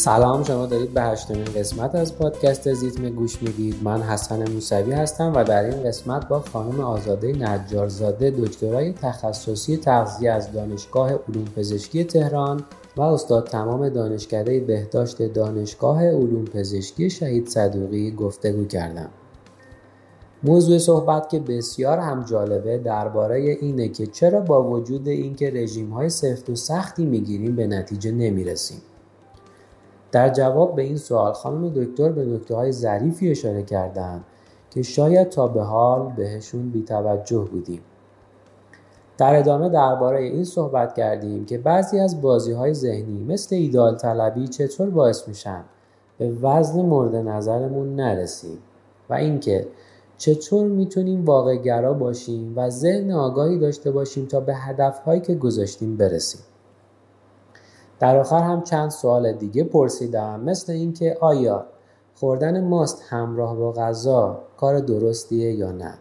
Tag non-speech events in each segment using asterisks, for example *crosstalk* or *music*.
سلام شما دارید به هشتمین قسمت از پادکست زیتم گوش می‌دید. من حسن موسوی هستم و در این قسمت با خانم آزاده نجارزاده دکترای تخصصی تغذیه از دانشگاه علوم پزشکی تهران و استاد تمام دانشکده بهداشت دانشگاه علوم پزشکی شهید صدوقی گفتگو کردم. موضوع صحبت که بسیار هم جالبه درباره اینه که چرا با وجود اینکه رژیم های سفت و سختی می‌گیریم به نتیجه نمی‌رسیم. در جواب به این سوال خانم دکتر به نکته های ظریفی اشاره کردند که شاید تا به حال بهشون بیتوجه بودیم. در ادامه درباره این صحبت کردیم که بعضی از بازی های ذهنی مثل ایدال طلبی چطور باعث میشن به وزن مورد نظرمون نرسیم و اینکه چطور می‌تونیم واقع گرا باشیم و ذهن آگاهی داشته باشیم تا به هدفهایی که گذاشتیم برسیم. در آخر هم چند سوال دیگه پرسیدم مثل اینکه آیا خوردن ماست همراه با غذا کار درستیه یا نه؟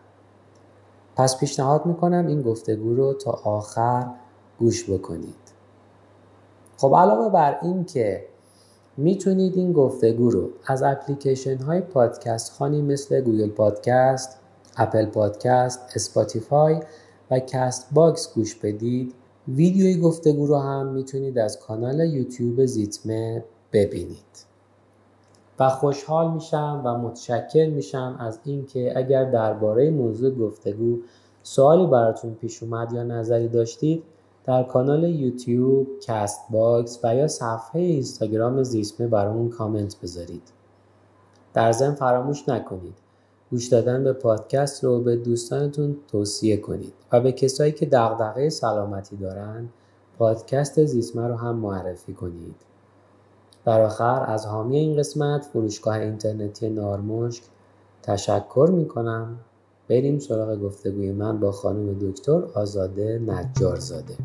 پس پیشنهاد می‌کنم این گفتگو رو تا آخر گوش بکنید. خب علاوه بر این که می‌تونید این گفتگو رو از اپلیکیشن های پادکست خوانی مثل Google Podcast، Apple Podcast، Spotify و Castbox گوش بدید ویدیوی گفتگو رو هم می‌تونید از کانال یوتیوب زیتمه ببینید و خوشحال میشم و متشکر میشم از اینکه اگر درباره موضوع گفتگو سوالی براتون پیش اومد یا نظری داشتید در کانال یوتیوب، Castbox و یا صفحه اینستاگرام زیسمه برامون کامنت بذارید. در ضمن فراموش نکنید گوش دادن به پادکست رو به دوستانتون توصیه کنید و به کسایی که دغدغه سلامتی دارن پادکست زیسمه رو هم معرفی کنید. در آخر از حامی این قسمت فروشگاه اینترنتی نارمشک تشکر می کنم. بریم سراغ گفتگوی من با خانم دکتر آزاده نجارزاده.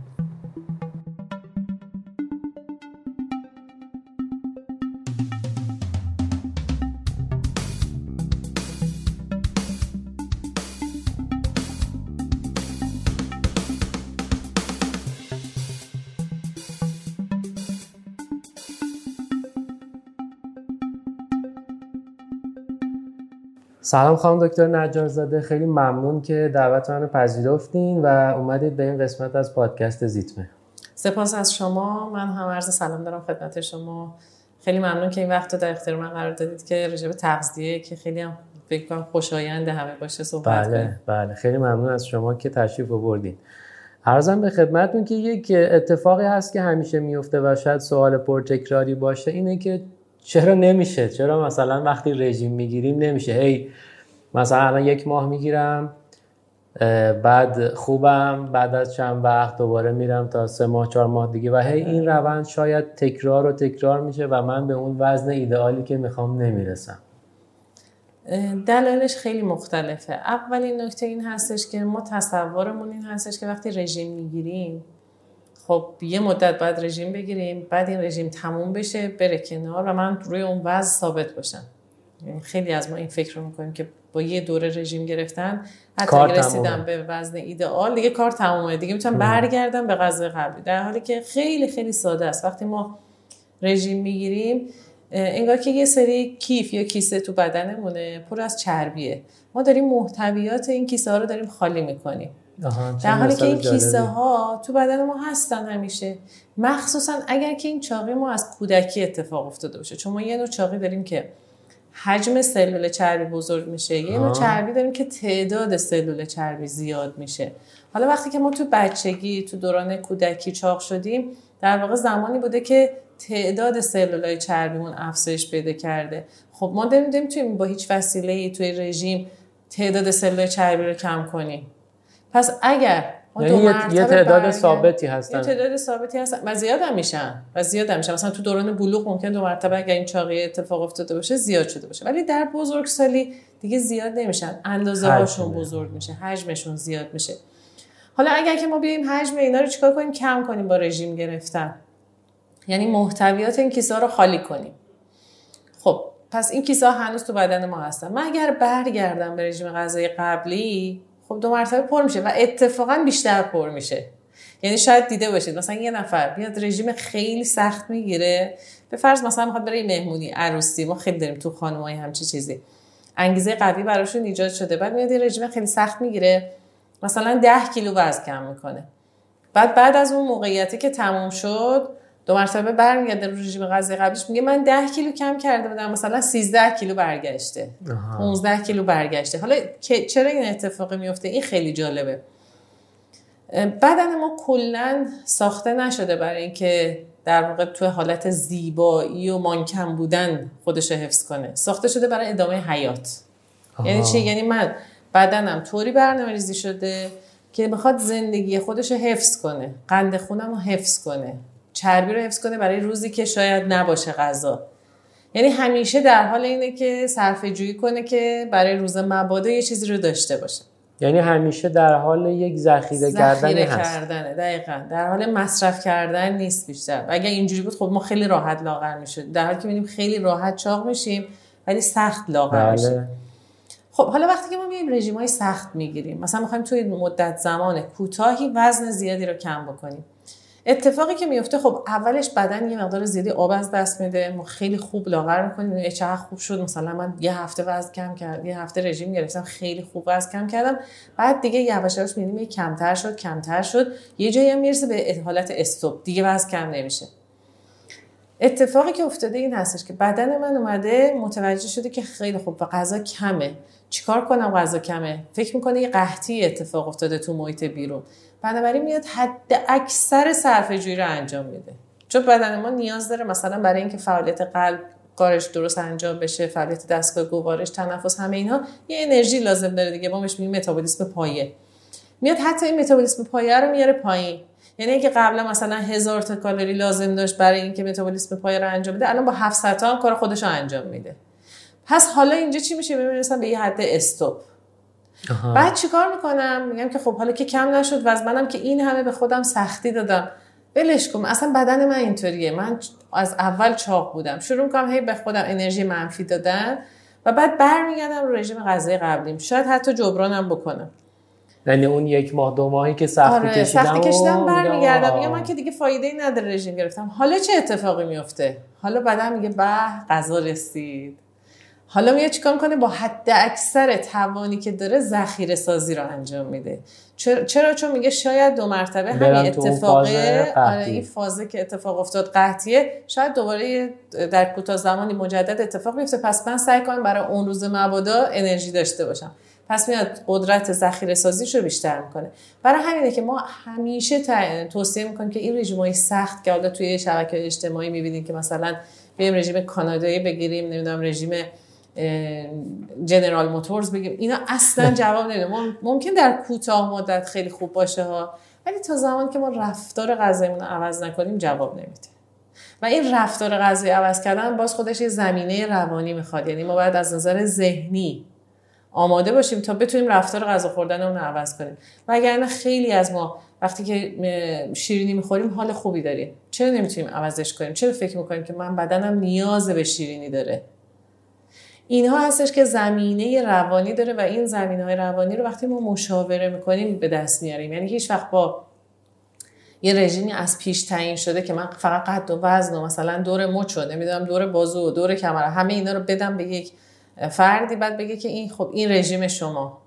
سلام خانم دکتر نجارزاده خیلی ممنون که دعوت منو پذیرفتین و اومدید به این قسمت از پادکست زیتمه. سپاس از شما. من هم عرض سلام دارم خدمت شما. خیلی ممنون که این وقت رو در اختیار من قرار دادید که رجب تغذیه که خیلی هم فکر کنم خوشایند همه باشه صحبت بله بله. خیلی ممنون از شما که تشریف آوردین. عرضم به خدمتتون که یک اتفاقی هست که همیشه میفته و شاید سوال پرتکراری باشه اینه که چرا نمیشه؟ چرا مثلا وقتی رژیم می‌گیریم نمیشه؟ هی مثلا الان یک ماه می‌گیرم بعد خوبم بعد از چند وقت دوباره میرم تا سه ماه چهار ماه دیگه. و هی این روند شاید تکرار و تکرار میشه و من به اون وزن ایدئالی که می‌خوام نمی‌رسم. دلایلش خیلی مختلفه. اولین نکته این هستش که ما تصورمون این هستش که وقتی رژیم می‌گیریم خب یه مدت باید رژیم بگیریم بعد این رژیم تموم بشه بره کنار و من روی اون وزن ثابت باشم. یعنی خیلی از ما این فکر رو می‌کنیم که با یه دوره رژیم گرفتن حتی اگر رسیدم به وزن ایدئال دیگه کار تمومه. دیگه می‌تونم برگردم به غذای قبلی. در حالی که خیلی خیلی ساده است. وقتی ما رژیم می‌گیریم انگار که یه سری کیف یا کیسه تو بدنمونه پر از چربیه. ما داریم محتویات این کیسه ها رو داریم خالی می‌کنیم. در حالی که این کیسه ها تو بدن ما هستن همیشه. مخصوصا اگر که این چاقی ما از کودکی اتفاق افتاده باشه. چون ما یه نوع چاقی داریم که حجم سلول چربی بزرگ میشه. یه نوع چربی داریم که تعداد سلول چربی زیاد میشه. حالا وقتی که ما تو بچگی تو دوران کودکی چاق شدیم در واقع زمانی بوده که تعداد سلولای چربیمون افزایش پیدا کرده. خب ما داریم نمی‌تونیم با هیچ وسیله توی رژیم تعداد سلولای چربی رو کم کنیم. پس اگر یعنی یه تعداد ثابتی هستن. یه تعداد ثابتی هستن و زیاد هم میشن و زیاد هم میشن. مثلا تو دوران بلوغ ممکن دو مرتبه اگر این چاقی اتفاق افتاده باشه زیاد شده باشه. ولی در بزرگسالی دیگه زیاد نمیشن. اندازه هاشون بزرگ میشه. حجمشون زیاد میشه. حالا اگر که ما بیایم حجم اینا رو چیکار کنیم؟ کم کنیم با رژیم گرفتن. یعنی محتویات این کیسه رو خالی کنیم. خب پس این کیسه هنوز تو بدن ما هستن. من اگر برگردم به رژیم غذایی قبلی خب دو مرتبه پر میشه و اتفاقا بیشتر پر میشه. یعنی شاید دیده باشید مثلا یه نفر بیاد رژیم خیلی سخت می‌گیره. به فرض مثلا می‌خواد بره مهمونی عروسی ما خیلی داریم تو خانمای همچی چیزی. انگیزه قوی براشون ایجاد شده. بعد میاد رژیم خیلی سخت می‌گیره. مثلا 10 کیلو وزن کم می‌کنه. بعد بعد از اون موقعیتی که تموم شد دو مرتبه برمیگرده رو رژیم غذایی قبلش میگه من 10 کیلو کم کرده بودم مثلا 13 کیلو برگشته. 15 کیلو برگشته. حالا چرا این اتفاق میفته؟ این خیلی جالبه. بدن ما کلا ساخته نشده برای اینکه در واقع تو حالت زیبایی و مانکم بودن خودش رو حفظ کنه. ساخته شده برای ادامه حیات. یعنی چی؟ یعنی من بدنم طوری برنامه ریزی شده که می‌خواد زندگی خودش رو حفظ کنه قند خونم رو حفظ کنه. چربی رو حفظ کنه برای روزی که شاید نباشه غذا. یعنی همیشه در حال اینه که صرفه جویی کنه که برای روز مبادا یه چیزی رو داشته باشه. یعنی همیشه در حال یک ذخیره کردن هست. کردنه دقیقا. در حال مصرف کردن نیست بیشتر. و اگر اینجوری بود خب ما خیلی راحت لاغر می‌شد. در حالی که می‌بینیم خیلی راحت چاق میشیم ولی سخت لاغر بله. میشیم. خب حالا وقتی که ما میایم رژیم های سخت می‌گیریم مثلا می‌خوایم توی مدت زمان کوتاهی وزن زیادی رو کم بکنیم. اتفاقی که میفته خب اولش بدن یه مقدار زیادی آب از دست میده. ما خیلی خوب لاغر می‌کنیم. چقدر خوب شد. مثلا من یه هفته وزن کم کردم یه هفته رژیم گرفتم خیلی خوب وزن کم کردم. بعد دیگه یواش یواش می‌بینیم کمتر شد کمتر شد. یه جایی هم می‌رسه به حالت استوب. دیگه وزن کم نمیشه. اتفاقی که افتاده این هستش که بدن من اومده متوجه شده که خیلی خوب و غذا کمه. چیکار کنم غذا کمه؟ فکر می‌کنه یه قحطی اتفاق افتاده تو محیط بیرون. بنابراین میاد حد اکثر صرفه جویی رو انجام میده. چون بدن ما نیاز داره مثلا برای اینکه فعالیت قلب کارش درست انجام بشه فعالیت دستگاه گوارش تنفس همه اینها یه انرژی لازم داره دیگه. ما بهش میگیم متابولیسم پایه. میاد حتی این متابولیسم پایه رو میاره پایین. یعنی اینکه قبلا مثلا هزار تا کالری لازم داشت برای اینکه متابولیسم پایه رو انجام بده الان با 700 تا کار خودش رو انجام میده. پس حالا اینجا چی میشه؟ می‌رسم به یه حد استوب. بعد چیکار می‌کنم؟ میگم که خب حالا که کم نشد و از منم که این همه به خودم سختی دادم. ولش کن اصلا بدن من اینطوریه. من از اول چاق بودم. شروع کنم هی به خودم انرژی منفی دادن و بعد برمیگردم رو رژیم غذایی قبلیم. شاید حتی جبرانم بکنم. یعنی اون یک ماه دو ماهی که سختی آره، کشیدم سختی کشیدم برمیگردم. میگم من که دیگه فایده ای نداره رژیم گرفتم. حالا چه اتفاقی میفته حالا بدن میگه به غذا رسید. حالا میاد چیکار کنه؟ با حد اکثر توانی که داره ذخیره سازی رو انجام میده. چرا؟ چون میگه شاید دو مرتبه همین اتفاق آره این فازه که اتفاق افتاد قحطیه. شاید دوباره در کوتاه زمانی مجدد اتفاق بیفته. پس من سعی کنم برای اون روز مبادا انرژی داشته باشم. پس میاد قدرت ذخیره سازیش رو بیشتر می‌کنه. برای همینه که ما همیشه توصیه می‌کنیم که این رژیمای سخت که حالا توی شبکه اجتماعی می‌بینیم که مثلا بریم رژیم کانادایی بگیریم نمی‌دونم رژیم جنرال موتورز بگیم. اینا اصلا جواب نمیده. ممکن در کوتاه مدت خیلی خوب باشه ها. ولی تا زمان که ما رفتار غذایمون رو عوض نکنیم جواب نمیده. و این رفتار غذایی عوض کردن باز خودش یه زمینه روانی می‌خواد. یعنی ما باید از نظر ذهنی آماده باشیم تا بتونیم رفتار غذا خوردن رو عوض کنیم. و اگر خیلی از ما وقتی که شیرینی می‌خوریم حال خوبی داریم. چرا نمی‌تونیم عوضش کنیم؟ چرا فکر می‌کنیم که من بدنم نیاز به شیرینی داره؟ اینها هستش که زمینه روانی داره و این زمینه های روانی رو وقتی ما مشاوره می‌کنیم به دست میاریم. یعنی هیچ وقت با یه رژیمی از پیش تعیین شده که من فقط قد و وزن و مثلا دور مچ نمی‌دونم دور بازو و دور کمر همه اینا رو بدم به یک فردی بعد بگه که این خب این رژیم شما.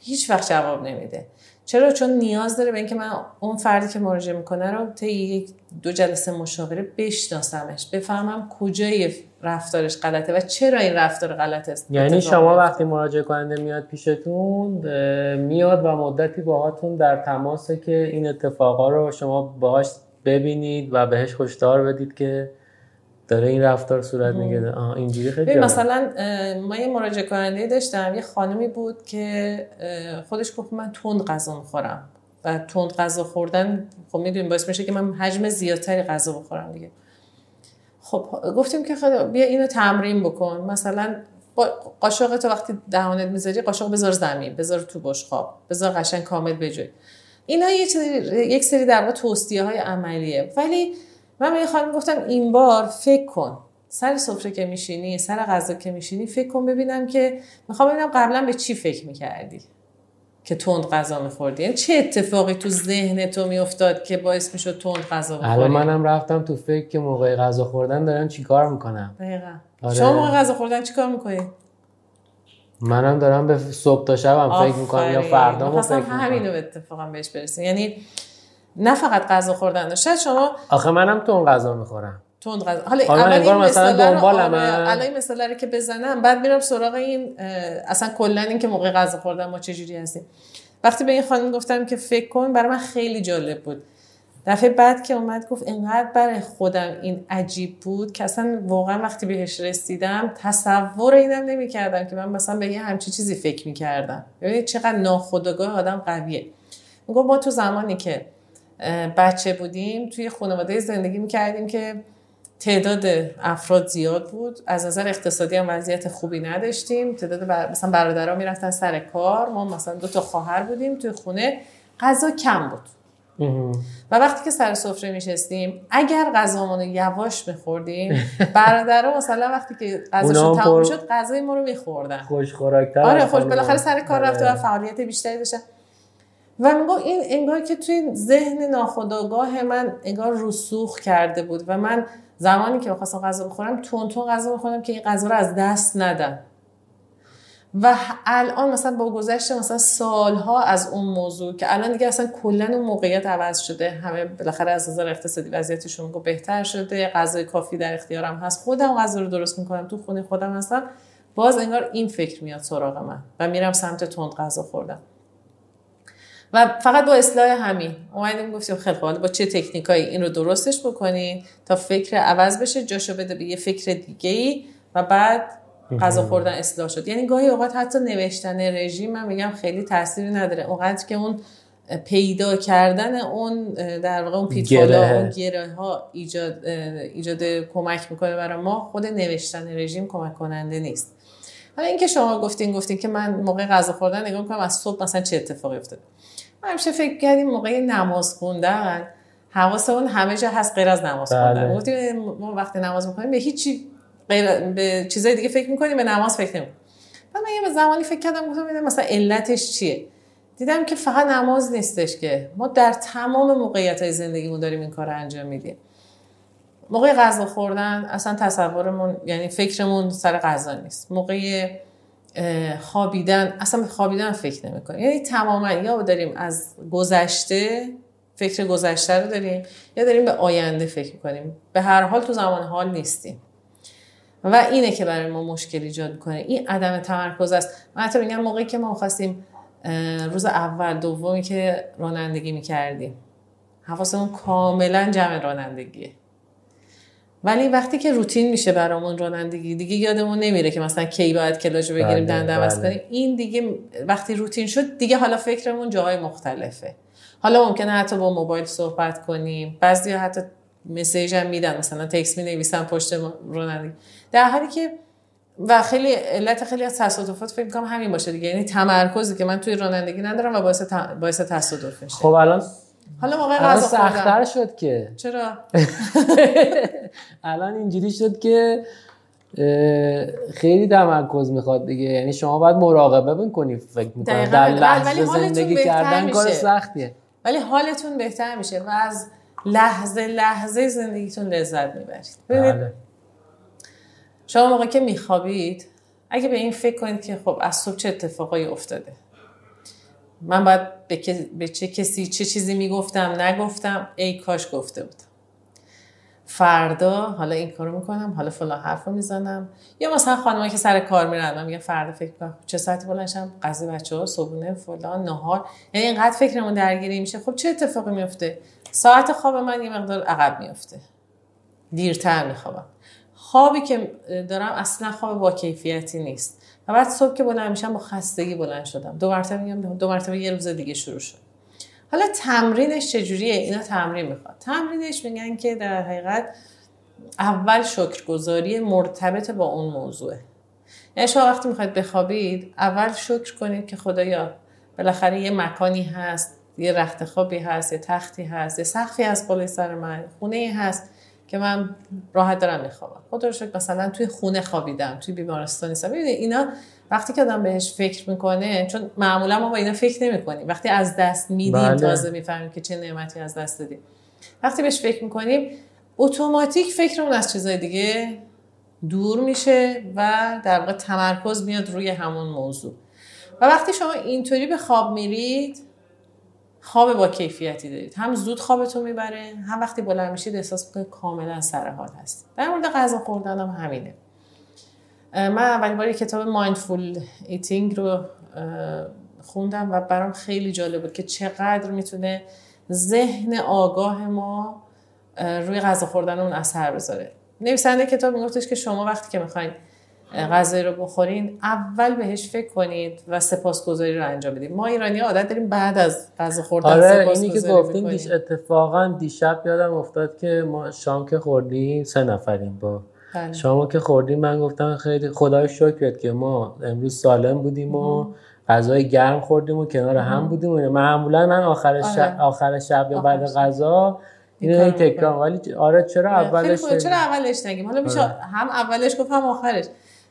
هیچ وقت جواب نمیده. چرا؟ چون نیاز داره به اینکه من اون فردی که مراجعه می‌کنه رو طی یک دو جلسه مشاوره بشناسمش بفهمم کجای رفتارش غلطه و چرا این رفتار غلط است. یعنی شما وقتی مراجعه کننده میاد پیشتون میاد و مدتی باهاتون در تماسه که این اتفاقا رو شما باهاش ببینید و بهش هشدار بدید که داره این رفتار صورت می‌گیره. اینجوری خیلی مثلا ما یه مراجعه کننده داشتم. یه خانمی بود که خودش گفت من تند غذا می‌خورم و تند غذا خوردن خب می‌دونیم باعث میشه که من حجم زیادتری غذا بخورم دیگه. خب گفتیم که خدا بیا اینو تمرین بکن. مثلا قاشق تو وقتی دهانت می‌ذاری قاشق بذار زمین بذار تو بشقاب بذار قشنگ کامل بجوی. اینا یک سری در واقع توصیه های عملیه. ولی من به خانم گفتم این بار فکر کن. سر سفره که میشینی سر غذا که میشینی فکر کن ببینم که می‌خوام ببینم قبلا به چی فکر می‌کردی که تند غذا میخوردی. یعنی چه اتفاقی تو ذهن تو میافتاد که باعث می‌شد تند غذا بخوری؟ الان منم رفتم تو فکر که موقع غذا خوردن دارم چیکار می‌کنم دقیقا. آره. شما موقع غذا خوردن چیکار می‌کنی؟ منم دارم به صبح تا شبم فکر می‌کنم یا فردا فکر می‌کنم. همینو اتفاقا بهش برسیم یعنی نه فقط غذا خوردن. شاید شما آخه منم تون غذا می‌خورم. تند غذا. حالا اول این مثلا دنبالمه. آره، الان این مثاله رو که بزنم بعد میرم سراغ این اصلا کلا این که موقع غذا خوردن ما چجوری هستیم. وقتی به این خانم گفتم که فکر کن برای من خیلی جالب بود. دفعه بعد که اومد گفت اینقدر برای خودم این عجیب بود که اصلا واقعا وقتی بهش رسیدم تصور اینم نمی‌کردم که من مثلا به یه همچی چیزی فکر می‌کردم. ببینید چقدر ناخودآگاه آدم قویه. می‌گفت ما تو زمانی که بچه بودیم توی خانواده زندگی می‌کردیم که تعداد افراد زیاد بود. از نظر اقتصادی هم وضعیت خوبی نداشتیم. تعداد بر... مثلا برادرها می‌رفتن سر کار. ما مثلا دو تا خواهر بودیم. توی خونه غذا کم بود. و وقتی که سر سفره میشستیم اگر غذامون رو یواش میخوردیم برادرها مثلا وقتی که غذاشون تموم شد غذای ما رو میخوردن. خوش خوراکتر آره خوش. بالاخره سر کار رفته و آره. فعالیت بیشتری داشتن و میگو این انگار که توی ذهن ناخودآگاه من انگار رسوخ کرده بود و من زمانی که می‌خواستم غذا بخورم تون تون غذا بخورم که این غذا رو از دست ندم. و الان مثلا با گذشت مثلا سالها از اون موضوع که الان دیگه اصلا کلا اون موقعیت عوض شده همه بالاخره از نظر اقتصادی وضعیتشون بهتر شده غذای کافی در اختیارم هست. خودم غذا رو درست می‌کنم تو خونه خودم هستم. باز انگار این فکر میاد سراغ من و میرم سمت تند غذا خوردم. و فقط با اصلاح همین. اومدیم گفتیم خیلی خوب با چه تکنیکایی این رو درستش بکنین تا فکر عوض بشه جاشو بده به یه فکر دیگه ای و بعد غذا خوردن اصلاح شد. یعنی گاهی اوقات حتی نوشتن رژیم من میگم خیلی تاثیری نداره. اونقدر که اون پیدا کردن اون در واقع اون پیتفالا. اون گره ها ایجاد ایجاد کمک می‌کنه برای ما خود نوشتن رژیم کمک کننده نیست. حالا اینکه شما گفتین گفتین که من موقع غذا خوردن نگاه می‌کنم از صبح مثلا چه اتفاقی افتاده؟ من همیشه فکر کردیم موقع نماز خوندن حواسمون همه جا هست غیر از نماز بله. خوندن گفتیم ما وقتی نماز می‌کنیم به هیچی غیر به چیزای دیگه فکر می‌کنیم به نماز فکر نمی‌کنیم. بعد من یه زمانی فکر کردم گفتم مثلا علتش چیه؟ دیدم که فقط نماز نیستش که. ما در تمام موقعیت های زندگیمون داریم این کار رو انجام میدیم. موقع غذا خوردن اصلا تصورمون یعنی فکرمون سر غذا نیست. موقع خوابیدن اصلا به خوابیدن فکر نمی‌کنیم یعنی تماما یا داریم از گذشته فکر گذشته رو داریم یا داریم به آینده فکر می‌کنیم. به هر حال تو زمان حال نیستیم. و اینه که برای ما مشکل ایجاد می‌کنه. این عدم تمرکز است. من حتی میگم موقعی که ما خواستیم روز اول دومی که رانندگی می‌کردیم. حواسمون کاملا جمع رانندگیه. ولی وقتی که روتین میشه برامون رانندگی دیگه یادمون نمیره که مثلا کی باید کلاژ بگیریم دنده عوض. کنیم این دیگه وقتی روتین شد دیگه حالا فکرمون جاهای مختلفه. حالا ممکنه حتی با موبایل صحبت کنیم. بعضی حتی مسیج هم میدن مثلا تکس می نویسن پشت رانندگی. در حالی که و خیلی علت خیلی از تصادفات فکر کنم همین باشه دیگه. یعنی تمرکزی که من توی رانندگی ندارم و باعث باعث تصادف میشه. خب الان حالا موقع غذا سختتر شد که. چرا؟ *laughs* الان اینجوری شد که خیلی تمرکز می‌خواد دیگه. یعنی شما باید مراقبه بکنی فکر می‌کنم. در لحظه زندگی کردن کار. سختیه. ولی حالتون بهتر میشه و از لحظه لحظه زندگیتون لذت می‌برید. بله. شما موقع که میخوابید اگه به این فکر کنید که خب از صبح چه اتفاقایی افتاده؟ من باید به, چه کسی چه چیزی می‌گفتم نگفتم. ای کاش گفته بودم فردا حالا این کارو می‌کنم حالا فلان حرف رو می‌زنم. یا مثلا خانمایی که سر کار میرن من میگم فردا فکر کنم چه ساعتی بلنشم قضیه بچه ها صبحونه فلان نهار. یعنی اینقدر فکرمون درگیری میشه. خب چه اتفاقی میفته ساعت خواب من یه مقدار عقب میفته دیرتر میخوابم. خوابی که دارم اصلا خواب با کیفیتی نیست. و بعد صبح که بلند میشم با خستگی بلند شدم. دو مرتبه میگم دو مرتبه یه روز دیگه شروع شد. حالا تمرینش چجوریه؟ اینا تمرین می‌خواد. تمرینش میگن که در حقیقت اول شکرگزاری مرتبط با اون موضوعه. یعنی شما وقتی می‌خواید بخوابید اول شکر کنید که خدایا بالاخره یه مکانی هست یه رخت خوابی هست یه تختی هست یه سقفی هست بالای سر من خونه هست. که من راحت دارم میخوابم. خدا رو شکر مثلا توی خونه خوابیدم توی بیمارستان نیستم. ببینید اینا وقتی که آدم بهش فکر می‌کنه چون معمولا ما با اینا فکر نمی‌کنیم. وقتی از دست میدیم بله. تازه می‌فهمیم که چه نعمتی از دست دادیم. وقتی بهش فکر می‌کنیم اتوماتیک فکرمون از چیزای دیگه دور میشه و در واقع تمرکز میاد روی همون موضوع. و وقتی شما اینطوری به خواب میرید خواب با کیفیتی دارید. هم زود خوابتون می‌بره هم وقتی بلند میشید احساس می‌کنید کاملا سر حال هستید. در مورد غذا خوردن هم همینه. من اولین بار کتاب Mindful Eating رو خوندم و برام خیلی جالب بود که چقدر می‌تونه ذهن آگاه ما روی غذا خوردن اون اثر بذاره. نویسنده کتاب میگفتش که شما وقتی که می‌خواین غذایی رو بخورین اول بهش فکر کنید و سپاسگزاری رو انجام بدید ما ایرانی عادت داریم بعد از غذا خوردن آره اینی که گفتین. دیش اتفاقا دیشب یادم افتاد که ما شام که خوردیم سه نفریم با بله. شامو که خوردیم من گفتم خیلی خدای شکرت که ما امروز سالم بودیم و غذای گرم خوردیم و کنار هم بودیم و. معمولا من آخر شب آره. آخر شب یا بعد شب. غذا این اینو تکرار ولی آره چرا خیلی اولش. چرا اولش نگیم حالا میشه آره. هم اولش گفت هم آخرش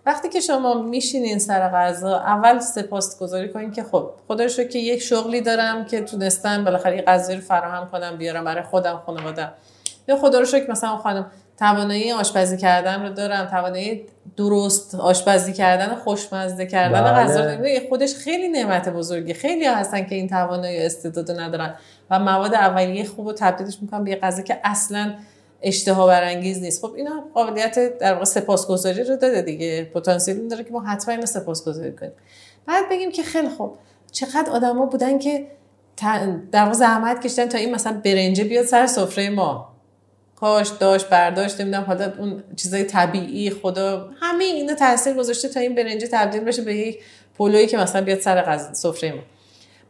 وقتی که شما میشینین سر غذا اول سپاسگزاری کنین که خب خدا رو که یک شغلی دارم که تونستم بالاخره یه غذایی رو فراهم کنم بیارم برای خودم خانوادم یا خدا رو شکر مثلا خانم توانایی آشپزی کردن رو دارم توانایی درست آشپزی کردن خوشمزه کردن بله. غذا. این خودش خیلی نعمت بزرگی خیلی ها هستن که این توانایی و استعداد ندارن و مواد اولیه خوب رو تبدیلش می‌کنن به یه غذا که اصلا اشتها برانگیز نیست. خب اینا قابلیت در واقع سپاسگزاری رو داده دیگه. پتانسیل داره که ما حتما اینو سپاسگزاری کنیم. بعد بگیم که خیلی خوب چقدر آدما بودن که در واقع زحمت کشیدن تا این مثلا برنجه بیاد سر سفره ما. کاش داشت برداشت نمی‌دونم حالا اون چیزای طبیعی خدا همه اینا تاثیر گذاشته تا این برنجه تبدیل بشه به یک پلویی که مثلا بیاد سر سفره ما.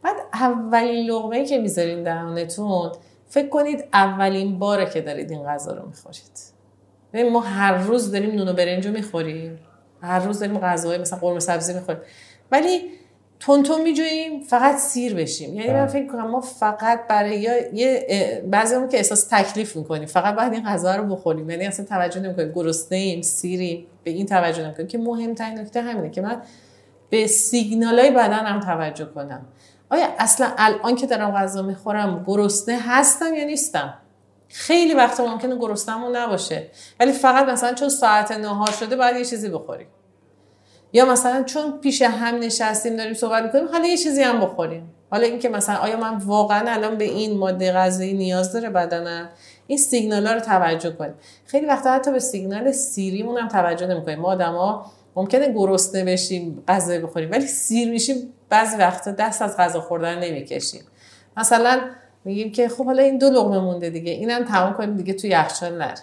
بعد اولین لقمه که می‌ذارین دهانتون فکر کنید اولین باره که دارید این غذا رو می‌خورید. ببین ما هر روز داریم نون و برنج رو می‌خوریم. هر روز داریم غذاهای مثلا قرمه سبزی می‌خوریم. ولی تونتون میجوییم فقط سیر بشیم. یعنی من بله. فکر کنم ما فقط برای یه بعضیمون که احساس تکلیف می‌کنیم. فقط باید این غذا رو بخوریم. یعنی اصلا توجه نمی‌کنیم. گرسنه ایم سیریم. به این توجه نمی‌کنیم. که مهمترین نکته همینه که من به سیگنال های بدنم توجه کنم. آیا اصلا الان که دارم غذا می‌خورم گرسنه هستم یا نیستم؟ خیلی وقتا ممکنه گرسنمون نباشه. ولی فقط مثلا چون ساعت نهار شده باید یه چیزی بخوریم. یا مثلا چون پیش هم نشستیم داریم صحبت می‌کنیم حالا یه چیزی هم بخوریم. حالا اینکه مثلا آیا من واقعا الان به این ماده غذایی نیاز داره بدنم؟ این سیگنال ها رو توجه کنیم. خیلی وقتا حتی به سیگنال سیریمون هم توجه نمی‌کنیم. ما آدما ممکنه گرسنه بشیم غذا بخوریم ولی سیر میشیم بعضی وقتا دست از غذا خوردن نمی‌کشیم. مثلا میگیم که خب حالا این دو لقمه مونده دیگه اینم تمام کنیم دیگه تو یخچال نره.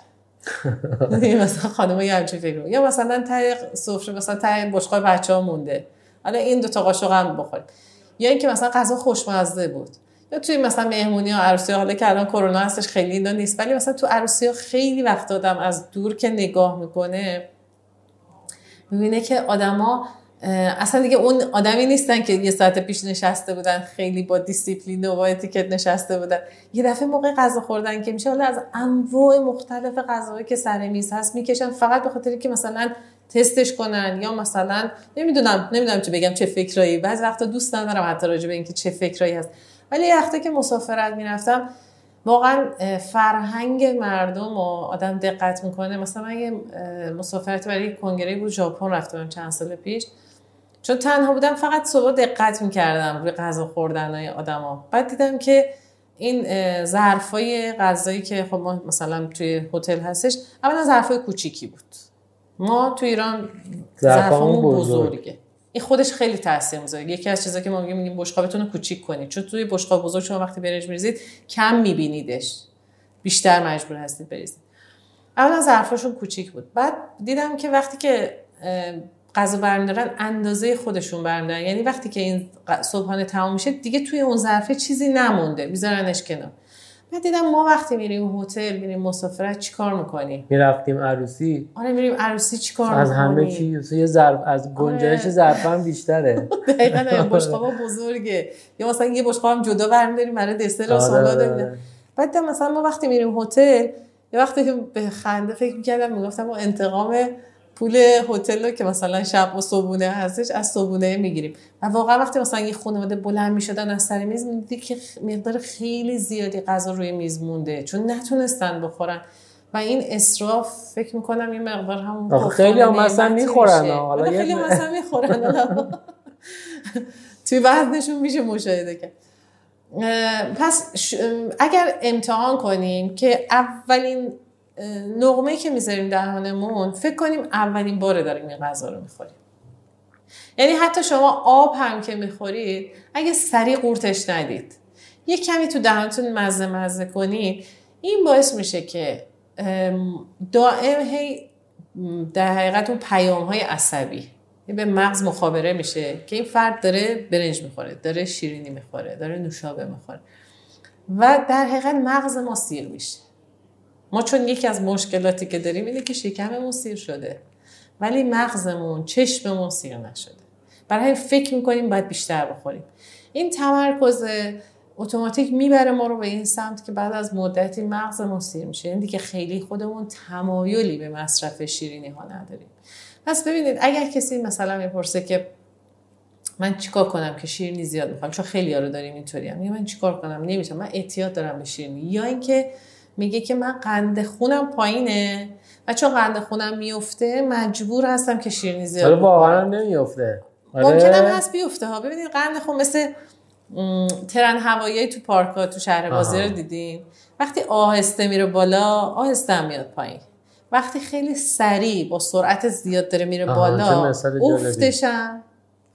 *laughs* مثلا خانم یه همچین فکر یا مثلا ته سفره مثلا ته بشقاب بچه ها مونده. حالا این دو تا قاشق هم بخوریم. یا اینکه مثلا غذا خوشمزه بود. یا توی مثلا مهمونی ها عروسی حالا که الان کرونا هستش خیلی اینا نیست. ولی مثلا تو عروسی ها خیلی وقت آدم از دور که نگاه می‌کنه می‌بینه که آدما اصلا دیگه اون آدمی نیستن که یه ساعت پیش نشسته بودن خیلی با دیسیپلین و با اتیکت نشسته بودن. یه دفعه موقع غذا خوردن که میشه حالا از انواع مختلف غذاهایی که سر میز هست می‌کشن فقط به خاطر که مثلا تستش کنن یا مثلا نمی‌دونم نمی‌دونم چه بگم چه فکرایی. بعضی وقتا دوست ندارم حتی راجع به اینکه چه فکرایی هست. ولی یه که مسافرت می‌رفتم واقعا فرهنگ مردم و آدم دقت می‌کنه. مثلا من یه مسافرت برای کنگره بود ژاپن رفتم چند سال پیش. چون تنها بودم فقط صبح دقت می‌کردم روی غذا خوردن های آدما بعد دیدم که این ظرفای غذایی که خب ما مثلا توی هتل هستش اولا ظرفای کوچیکی بود. ما تو ایران ظرفمون بزرگه. این خودش خیلی تاثیر می‌ذاره. یکی از چیزایی که ما میگیم میگیم بشقابتون رو کوچیک کنید. چون توی بشقاب بزرگ شما وقتی برنج میریزید کم میبینیدش. بیشتر مجبور هستید بریزید. اولا ظرفاشون کوچیک بود. بعد دیدم که وقتی که غذا برمیدارن اندازه خودشون برمیدارن. یعنی وقتی که این صبحانه تمام میشه دیگه توی اون ظرفه چیزی نمونده. میذارنش کنار. من دیدم ما وقتی میریم هتل میریم مسافرت چیکار می‌کنیم می‌رفتیم عروسی. آره میریم عروسی چیکار از همه چی یه ظرف از گنجایش آره. ظرفم بیشتره. *laughs* دقیقاً بشقابا بزرگه. یا مثلا یه بشقاب هم جدا برمیداریم برای دسر و آره، سالاد آره. بعد مثلا ما وقتی میریم هتل یه وقتی که به خنده فکر می‌کردم می‌گفتم و انتقام پول هتل رو که مثلا شب و صبونه هستش از صبونه می‌گیریم. و واقعا وقتی مثلا یه خانواده بلند می‌شدن از سر میز میدی که مقدار خیلی زیادی غذا روی میز مونده چون نتونستن بخورن. و این اسراف فکر می‌کنم این مقدار همون خیلی هم مثلا می‌خورن حالا خیلی هم مثلا می‌خورن. *laughs* *laughs* توی وزنشون میشه مشاهده کرد. پس اگر امتحان کنیم که اولین نقمه که می‌ذاریم دهانمون فکر کنیم اولین باره داریم این غذا رو می‌خوریم. یعنی حتی شما آب هم که می‌خورید اگه سریع قورتش ندید یه کمی تو دهانتون مزه مزه کنید این باعث میشه که دائم هی در حقیقت اون پیام های عصبی به مغز مخابره میشه که این فرد داره برنج می‌خوره داره شیرینی می‌خوره داره نوشابه می‌خوره و در حقیقت مغز ما سیر میشه. ما چون یکی از مشکلاتی که داریم اینه که شکممون سیر شده. ولی مغزمون چشممون سیر نشده. برای فکر می‌کنیم باید بیشتر بخوریم. این تمرکز اتوماتیک می‌بره ما رو به این سمت که بعد از مدتی مغزمون سیر میشه. یعنی که خیلی خودمون تمایلی به مصرف شیرینی ها نداریم. پس ببینید اگر کسی مثلا می‌پرسه که من چیکار کنم که شیرینی زیاد می‌خوام؟ چون خیلی رو داریم اینطوری هم من چیکار کنم؟ نمی‌تونم. من اعتیاد دارم به شیرینی. یا اینکه میگه که من قند خونم پایینه و چون قند خونم میفته مجبور هستم که شیرینی زیاد بخورم واقعا نمیفته. آره. ممکنم هست بیفته ها. ببینید قند خون مثل ترن هوایی تو پارک ها تو شهر بازی رو دیدین؟ وقتی آهسته میره بالا آهسته میاد پایین. وقتی خیلی سریع با سرعت زیاد داره میره بالا افتشم.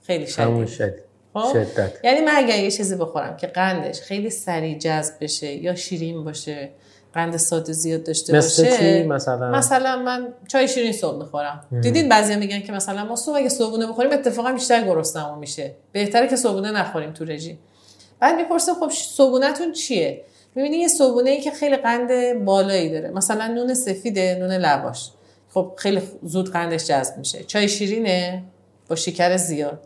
خیلی شدید. خب؟ شدت. یعنی من اگر یه چیزی بخورم که قندش خیلی سریع جذب بشه یا شیرین باشه قند ساده زیاد داشته باشه. چی؟ مثلا؟ مثلا من چای شیرین صبح می‌خورم. دیدین بعضیا میگن که مثلا ما صبح اگه صبحونه بخوریم اتفاقا بیشتر گرسنمون میشه. بهتره که صبحونه نخوریم تو رژیم. بعد می‌پرسه خب صبحونهتون چیه؟ می‌بینی یه صبحونه ای که خیلی قند بالایی داره. مثلا نون سفیده نون لواش. خب خیلی زود قندش جذب میشه. چای شیرینه؟ با شکر زیاد.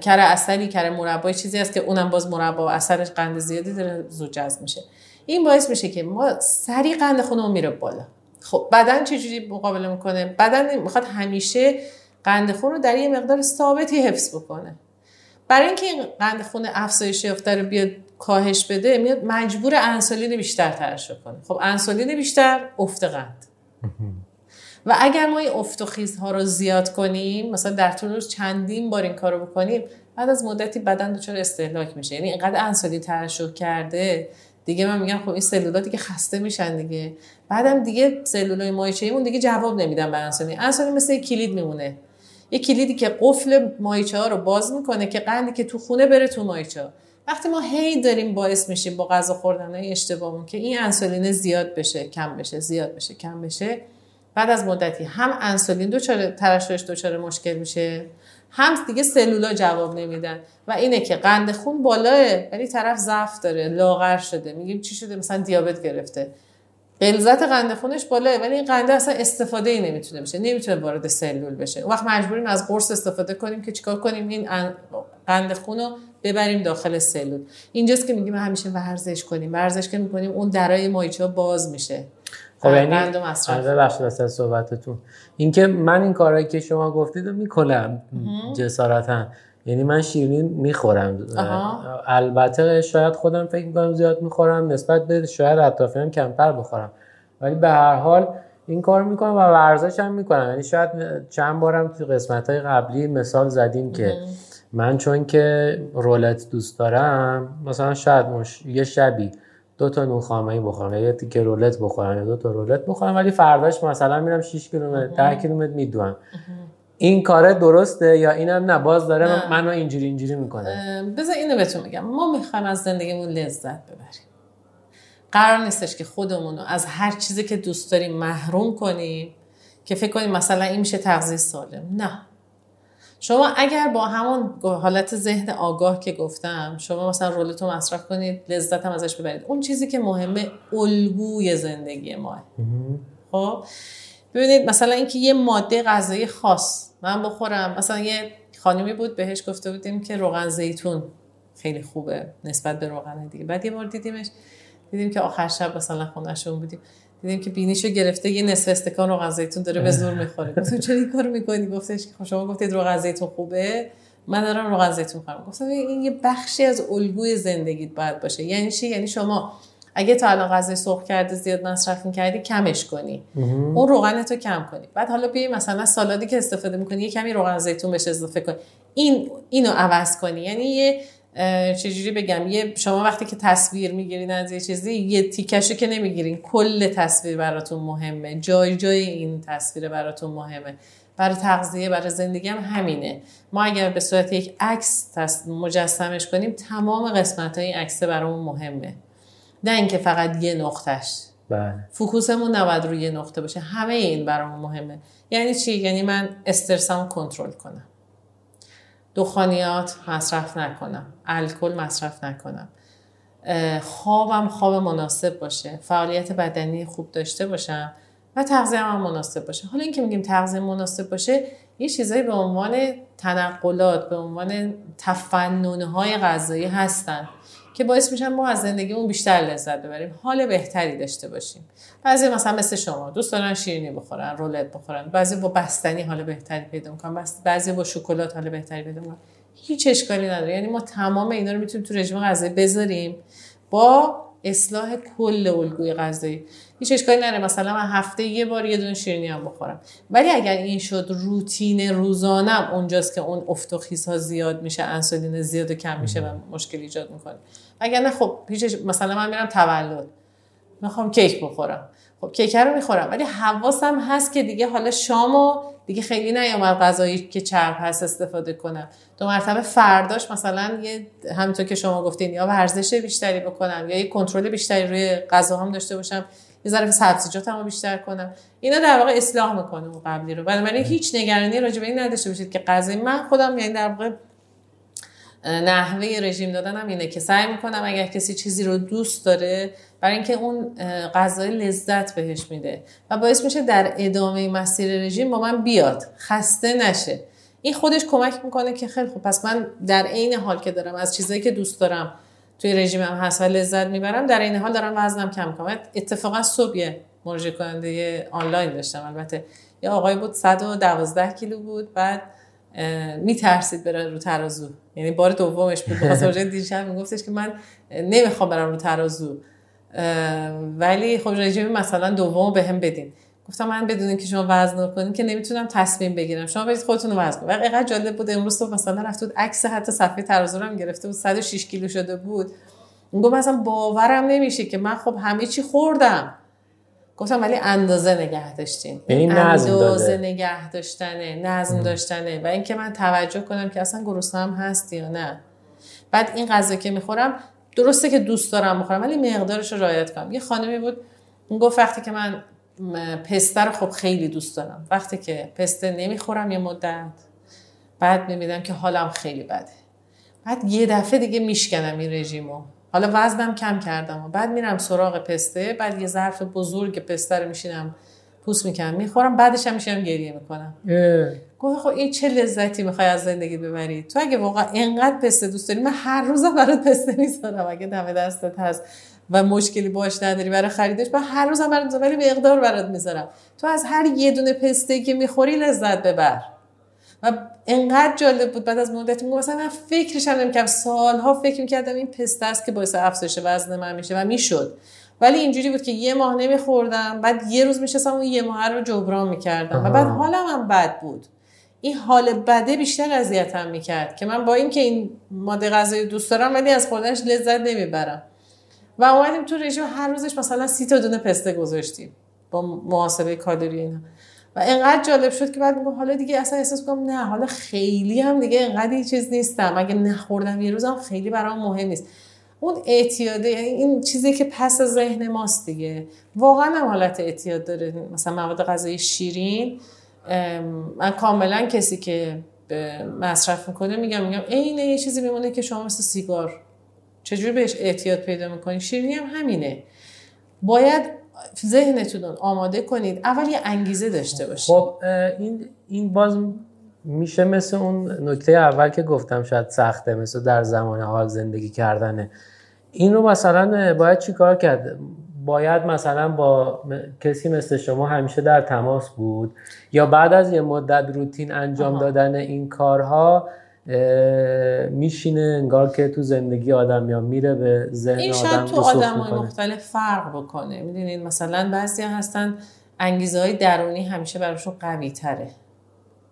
کره اصلی کره مربا چیزی هست که اونم باز مربا و اثرش قند زیادی داره زود جذب میشه. این باعث میشه که ما سریع قند خونمون میره بالا. خب بدن چجوری مقابله می‌کنه؟ بدن می‌خواد همیشه قند خون رو در یه مقدار ثابتی حفظ بکنه. برای اینکه این قند خون افزایش یافته رو بیاد کاهش بده میاد مجبور انسولین بیشتر ترشح کنه. خب انسولین بیشتر افت قند. و اگر ما این افت و خیزها رو زیاد کنیم مثلا در طول روز چندین بار این کارو بکنیم بعد از مدتی بدن دچار استهلاک میشه. یعنی اینقدر انسولین ترشح کرده دیگه من میگم خب این سلولاتی که خسته میشن دیگه. بعدم دیگه سلولای مایچه دیگه جواب نمیدن به انسولین انسولین مثل کلید میمونه. یه کلیدی که قفل مایچه ها رو باز می‌کنه که قندی که تو خونه بره تو مایچه ها وقتی ما هی داریم باعث میشیم با غذا خوردن های اشتباهمون که این انسولین زیاد بشه کم بشه زیاد بشه کم بشه. بعد از مدتی هم انسولین دچار ترشحش دچار مشکل میشه. هم دیگه سلولا جواب نمیدن. و اینه که قند خون بالاه ولی طرف ضعف داره لاغر شده. میگیم چی شده؟ مثلا دیابت گرفته. غلظت قند خونش بالاه ولی این قنده اصلا استفاده ای نمی‌تونه بشه. نمی‌تونه وارد سلول بشه. اون وقت مجبوریم از قرص استفاده کنیم که چیکار کنیم؟ این قند خون رو ببریم داخل سلول. اینجاست که میگیم همیشه ورزش کنیم. ورزش که می‌کنیم اون درای مایچه باز میشه. خب یعنی بخش صحبتتون. اینکه من این کارهایی که شما گفتید رو می‌کنم جسارتا. یعنی من شیرینی می‌خورم. البته شاید خودم فکر می‌کنم زیاد می‌خورم نسبت به شاید اطرافیان کمتر بخورم. ولی به هر حال این کار می‌کنم و ورزش هم می‌کنم. یعنی شاید چند بارم تو قسمت های قبلی مثال زدیم که من چون که رولت دوست دارم مثلا شاید مش... یه شبی دو تا نون خامه‌ای بخورم یا تیکه رولت بخورم یا دو تا رولت بخورم ولی فرداش مثلا میرم 6 کیلومتر 10 کیلومتر میدوام این کاره درسته یا اینم نه؟ باز داره نه. منو اینجوری اینجوری می‌کنه. بذار اینو بهتون میگم ما می‌خوایم از زندگیمون لذت ببریم. قرار نیستش که خودمون رو از هر چیزی که دوست داریم محروم کنیم که فکر کنیم مثلا این میشه تغذیه سالم. نه. شما اگر با همون حالت ذهن آگاه که گفتم شما مثلا رولتو مصرف کنید لذت هم ازش ببرید. اون چیزی که مهمه الگوی زندگی ماه. خب؟ ببینید مثلا اینکه یه ماده غذایی خاص من بخورم. مثلا یه خانمی بود بهش گفته بودیم که روغن زیتون خیلی خوبه نسبت به روغن دیگه. بعد یه بار دیدیمش دیدیم که آخر شب مثلا خونهشون بودیم. دیدیم که بینیشو گرفته یه نصف استکان روغن زیتون داره به زور می‌خوره. *laughs* گفتم چرا این کارو می‌کنی؟ گفتش که خب شما گفتید روغن زیتون خوبه من دارم روغن زیتون می‌خورم. گفتم این یه بخشی از الگوی زندگیت باید باشه. یعنی چی؟ یعنی شما اگه تا الان غذای سرخ کرده زیاد مصرف می‌کردی کمش کنی. اون روغن تو کم کنی. بعد حالا بیای مثلا سالادی که استفاده می‌کنی یه کمی روغن زیتون بهش اضافه کنی. این اینو عوض کنی. یعنی یه چجوری بگم؟ یه شما وقتی که تصویر می‌گیرین از یه چیزی یه تیکشو که نمی‌گیرین کل تصویر براتون مهمه. جای جای این تصویر براتون مهمه. برای تغذیه برای زندگی هم همینه. ما اگر به صورت یک عکس مجسمش کنیم تمام قسمت های عکس برامون مهمه. نه اینکه فقط یه نقطش بله. فوکوسمون نباید روی یه نقطه باشه. همه این برامون مهمه. یعنی چی؟ یعنی من استرسمو کنترل کنم. دخانیات مصرف نکنم. الکل مصرف نکنم. خوابم خواب مناسب باشه. فعالیت بدنی خوب داشته باشم و تغذیه هم مناسب باشه. حالا اینکه میگیم تغذیه مناسب باشه یه چیزایی به عنوان تنقلات به عنوان تفننهای غذایی هستن. که باعث میشن ما از زندگیمون بیشتر لذت ببریم حال بهتری داشته باشیم. بعضی مثلا مثل شما دوست دارن شیرینی بخورن رولت بخورن بعضی با بستنی حال بهتری پیدا می‌کنن بعضی با شکلات حال بهتری پیدا می‌کنن. هیچ اشکالی نداره. یعنی ما تمام اینا رو می‌تونیم تو رژیم غذایی بذاریم با اصلاح کل الگوی غذایی. هیچ اشکالی نداره. مثلا من هفته یه بار یه دونه شیرینی هم بخورم. ولی اگر این شد روتین روزانم اونجاست که اون افت ها زیاد میشه انسولین زیاد و کم میشه و مشکل ایجاد می‌کنه. اگر نه خب هیچ مثلا من میرم تولد. می‌خوام کیک بخورم. خب کیک رو می‌خورم. ولی حواسم هست که دیگه حالا شامو دیگه خیلی نیامد غذایی که چرب هست استفاده کنم. دو مرتبه فرداش مثلا یه همینطور که شما گفتین یا ورزش بیشتری بکنم یا یه کنترل بیشتری روی غذاهام داشته باشم. یه ذره سبزیجاتمو بیشتر کنم. اینا در واقع اصلاح می‌کنه اون قبلی رو. بنابراین هیچ نگرانی راجع به این نداشته باشید که غذای من خودم یعنی در واقع نحوه رژیم دادنم اینه که سعی می‌کنم اگر کسی چیزی رو دوست داره برای اینکه اون غذای لذت بهش میده و باعث میشه در ادامه مسیر رژیم با من بیاد. خسته نشه. این خودش کمک می‌کنه که خیلی خوب پس من در عین حال که دارم از چیزایی که دوست دارم توی رژیمم هست و لذت می‌برم در این حال دارم وزنم کم کنم اتفاقا صبح یه مراجعه کننده آنلاین داشتم البته. یه آقای بود 112 کیلو بود بعد میترسید بره رو ترازو. یعنی بار دومش بود. بخواست راجع دیشب میگفتش که من نمی‌خوام برم رو ترازو. ولی خب رژیم مثلا دوم به هم بدین. گفتم من بدون که شما وزن کنین که نمی‌تونم تصمیم بگیرم. شما برید خودتون رو وزن کنید اینقدر جالب بود. امروز تو مثلا رفت بود عکس حتی صفحه ترازو رو هم گرفته بود. 106 کیلو شده بود. گفت مثلا باورم نمیشه که من خب همه چی خوردم. گفتم ولی اندازه نگه داشتین. یعنی اندازه نگه داشتنه نظم داشتنه. و اینکه من توجه کنم که اصلا گرسنه‌ام هست یا نه. بعد این غذا که می‌خورم درسته که دوست دارم بخورم ولی مقدارش رو رعایت کنم. یه خانمی بود گفت وقتی که من پسته رو خب خیلی دوست دارم. وقتی که پسته نمی‌خورم یه مدت بعد می‌بینم که حالم خیلی بده. بعد یه دفعه دیگه میشکنم این رژیمو. حالا وزنم کم کردم و بعد میرم سراغ پسته بعد یه ظرف بزرگ پسته رو میشینم پوست می‌کنم می‌خورم بعدش هم میشم گریه می‌کنم. گفت خب این چه لذتی می‌خوای از زندگی ببری؟ تو اگه واقعا انقدر پسته دوست داری من هر روزم برات پسته می‌ذارم. اگه دم دستت هست و مشکلی باش نداری برای خریدش من هر روزم برات ولی مقدار برات می‌ذارم. تو از هر یه دونه پسته که می‌خوری لذت ببر. و انقدر جالب بود بعد از مدت میگم مثلا من فکرش هم نمی‌کردم. سالها فکر می‌کردم این پسته است که باعث افزایش وزن من میشه و می‌شد. ولی اینجوری بود که یه ماه نمیخوردم بعد یه روز میشستم اون یه ماه رو جبران می‌کردم و بعد حالم هم بد بود. این حال بده بیشتر اذیتم می‌کرد که من با اینکه این ماده غذایی دوست دارم ولی از خوردنش لذت نمی‌برم. و اومدیم تو رژیم هر روزش مثلا سی تا دونه پسته گذاشتیم با محاسبه کالری اینا. و انقدر جالب شد که بعد میگم حالا دیگه اصلا احساس کنم نه حالا خیلی هم دیگه انقدر چیز نیستم. اگه نخوردم یه روزم خیلی برام مهم نیست. اون اعتیاده یعنی این چیزی که پس از ذهن ماست دیگه. واقعا هم حالت اعتیاد داره. مثلا مواد غذایی شیرین من کاملا کسی که مصرف می‌کنه میگم میگم عین یه چیزی میمونه که شما مثل سیگار چجوری بهش اعتیاد پیدا می‌کنی؟ شیرینی هم همینه. باید ذهنتون آماده کنید. اول یه انگیزه داشته باشید. خب این این باز میشه مثل اون نکته اول که گفتم شاید سخته مثل در زمان حال زندگی کردنه این رو مثلا باید چیکار کرد؟ باید مثلا با کسی مثل شما همیشه در تماس بود؟ یا بعد از یه مدت روتین انجام دادن این کارها میشینه انگار که تو زندگی آدم یا میره به ذهن این آدم تو آدم های مختلف فرق بکنه. می‌دونید مثلا بعضی هستن انگیزه های درونی همیشه براشون قوی تره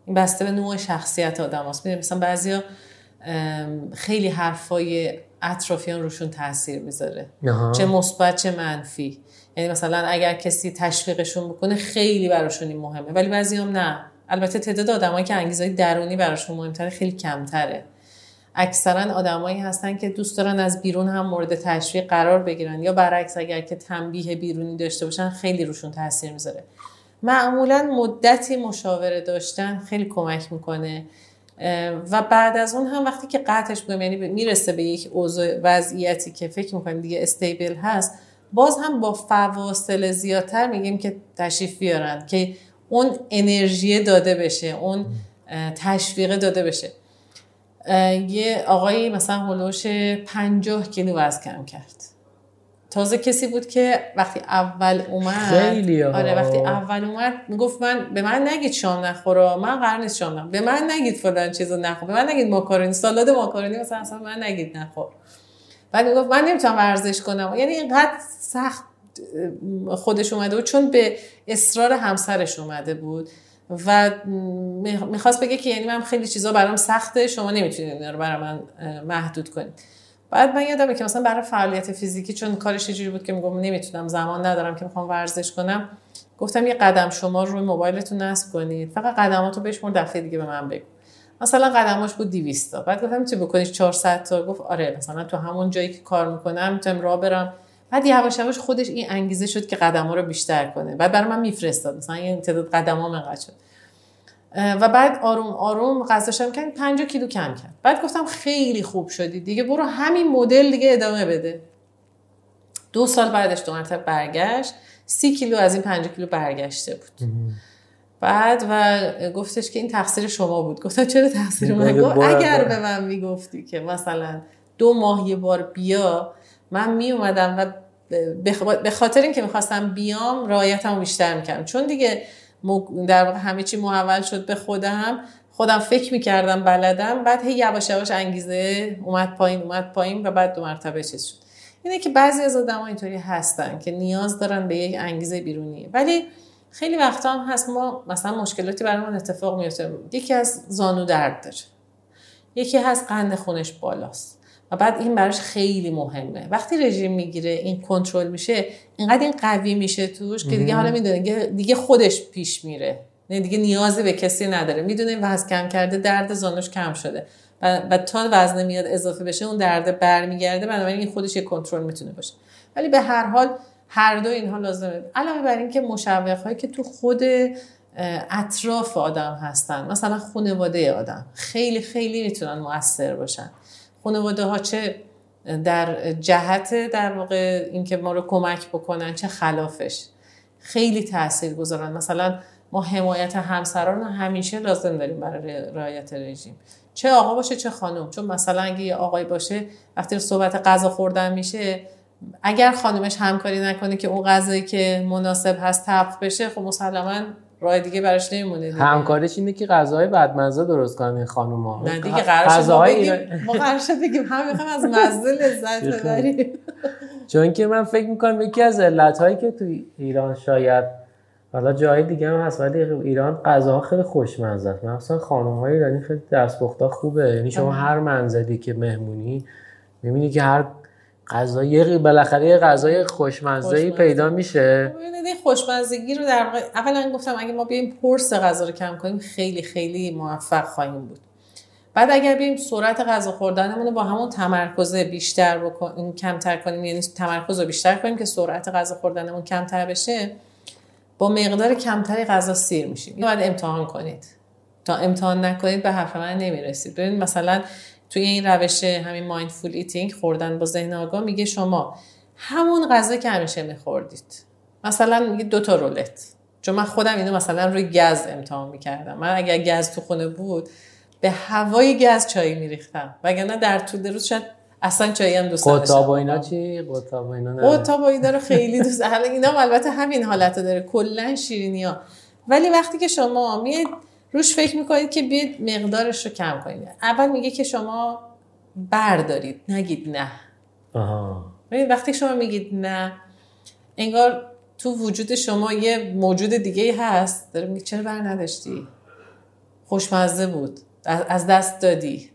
این بسته به نوع شخصیت آدم هست می‌دونید مثلا بعضی ها خیلی حرفای اطرافیان روشون تاثیر می‌ذاره. چه مثبت چه منفی. یعنی مثلا اگر کسی تشویقشون بکنه خیلی براشون این مهمه. ولی بعضی هم نه. البته تعداد آدمایی که انگیزه درونی براشون مهمتره خیلی کمتره. اکثرا آدمایی هستن که دوست دارن از بیرون هم مورد تشویق قرار بگیرن یا برعکس اگر که تنبیه بیرونی داشته باشن خیلی روشون تاثیر می‌ذاره. معمولا مدتی مشاوره داشتن خیلی کمک می‌کنه و بعد از اون هم وقتی که قطعش بگم یعنی می‌رسه به یک اوضاع وضعیتی که فکر می‌کنیم دیگه استیبل هست باز هم با فواصل زیادتر میگیم که تشریف بیارن که اون انرژی داده بشه اون تشویق داده بشه. یه آقایی مثلا هلوش پنجاه کیلو وزن کم کرد. تازه کسی بود که وقتی اول اومد خیلی آره وقتی اول اومد می‌گفت من به من نگید شام نخورا من قرار نیست شام نخور به من نگید فلان چیزو نخور. به من نگید ماکارونی سالاد ماکارونی مثلا اصلا من نگید نخور. بعد می‌گفت من نمی‌تونم ورزش کنم. یعنی اینقدر سخت خودش اومده بود چون به اصرار همسرش اومده بود و می‌خواست بگه که یعنی من خیلی چیزا برام سخته شما نمی‌تونید اینا رو برای من محدود کنید. بعد من یادمه که مثلا برای فعالیت فیزیکی چون کارش جوری بود که میگم نمی‌تونم زمان ندارم که می‌خوام ورزش کنم گفتم یه قدم شما روی موبایلتون نصب کنید فقط قدماتو بشمر دفعه دیگه به من بگو. مثلا قدماش بود 200 تا. بعد گفتم می‌تونی بکنیش 400 تا؟ گفت آره مثلا تو همون جایی که کار می‌کنم می‌تونم راه برم. بعد یواش یواش خودش این انگیزه شد که قدم رو بیشتر کنه. بعد برای من میفرستاد. مثلا این تعداد قدم ها شد. و بعد آروم آروم غذاشم کردم 5 کیلو کم کرد. بعد گفتم خیلی خوب شدی دیگه برو همین مدل دیگه ادامه بده. دو سال بعدش دو مرتبه برگشت. سی کیلو از این 5 کیلو برگشته بود. بعد و گفتش که این تقصیر شما بود. گفتم چرا تقصیر من؟ اگر به من می‌گفتی که مثلا دو ماه یه بار بیا من می اومدم و به خاطر اینکه می‌خواستم بیام رایتم بیشتر می‌کردم. چون دیگه در واقع همه چی محول شد به خودم خودم فکر می‌کردم بلدم بعد هی یواش یواش انگیزه اومد پایین اومد پایین و بعد دو مرتبه چیز شد. اینه که بعضی از آدم اینطوری هستن که نیاز دارن به یک انگیزه بیرونی. ولی خیلی وقتا هم هست ما مثلا مشکلاتی برای اتفاق میفته یکی از زانو درد داره. یکی هست قند خونش بالاست. و بعد این براش خیلی مهمه. وقتی رژیم می‌گیره این کنترل میشه اینقدر این قوی میشه توش که دیگه حالا می‌دونه دیگه خودش پیش میره. یعنی دیگه نیازی به کسی نداره. می‌دونه وزن کم کرده درد زانوش کم شده. و, تا وزن میاد اضافه بشه اون درد برمیگرده. بنابراین این خودش یه کنترل می‌تونه باشه. ولی به هر حال هر دو اینها لازمه. علاوه بر اینکه مشوق هایی که تو خود اطراف آدم هستن مثلا خانواده آدم خیلی خیلی می‌تونن موثر باشن. خانواده ها چه در جهت در واقع اینکه ما رو کمک بکنن چه خلافش. خیلی تاثیر گذارن مثلا ما حمایت همسران همیشه لازم داریم برای رعایت رژیم. چه آقا باشه چه خانم. چون مثلا اگه یه آقای باشه وقتی صحبت غذا خوردن میشه اگر خانمش همکاری نکنه که اون غذایی که مناسب هست طبخ بشه خب مسلما راه دیگه براش نمیمونه همکارش اینه که غذای بدمزه درست کنن این خانوما. نه دیگه قرار بگیم ما قرار بگیم. هم می‌خوایم از مزه لذت ببریم. چون که من فکر می‌کنم یکی از علتهایی که تو ایران شاید حالا جای دیگه هم هست ولی ایران غذاها خیلی خوشمزه است. مثلا خانم‌های ایرانی خیلی دستپخته خوبه. یعنی شما هر منزلی که مهمونی می‌بینی که هر غذا یه بالاخره یه غذای خوشمزه. پیدا میشه. ببینید خوشمزگی رو در واقع اولا گفتم اگه ما بیایم پرس غذا رو کم کنیم خیلی خیلی موفق خواهیم بود. بعد اگر بیایم سرعت غذا خوردنمون رو با همون تمرکز بیشتر بکنیم کمتر کنیم یعنی تمرکز رو بیشتر کنیم که سرعت غذا خوردنمون کمتر بشه با مقدار کمتری غذا سیر میشیم. باید امتحان کنید. تا امتحان نکنید به حرف من نمی‌رسید. ببین مثلا توی این روش همین mindful eating خوردن با ذهن آگاه میگه شما همون غذا که همیشه میخوردید. مثلا میگه دو تا رولت. چون من خودم اینو مثلا روی گز امتحان می‌کردم. من اگر گز تو خونه بود به هوای گز چای میریختم. وگرنه در طول روز شاید اصلا چایی هم دوست نداشتم. قطاب اینا چی؟ قطاب اینا نه. قطاب اینا رو خیلی *laughs* دوست حالا اینا البته همین حالت داره. کلا شیرینی ها ولی وقتی که شما میاد روش فکر می‌کنید که بیاید مقدارش رو کم کنید اول میگه که شما بردارید نگید نه. آها. وقتی شما میگید نه انگار تو وجود شما یه موجود دیگه هست. داره میگه چرا بر نداشتی؟ خوشمزه بود. از دست دادی.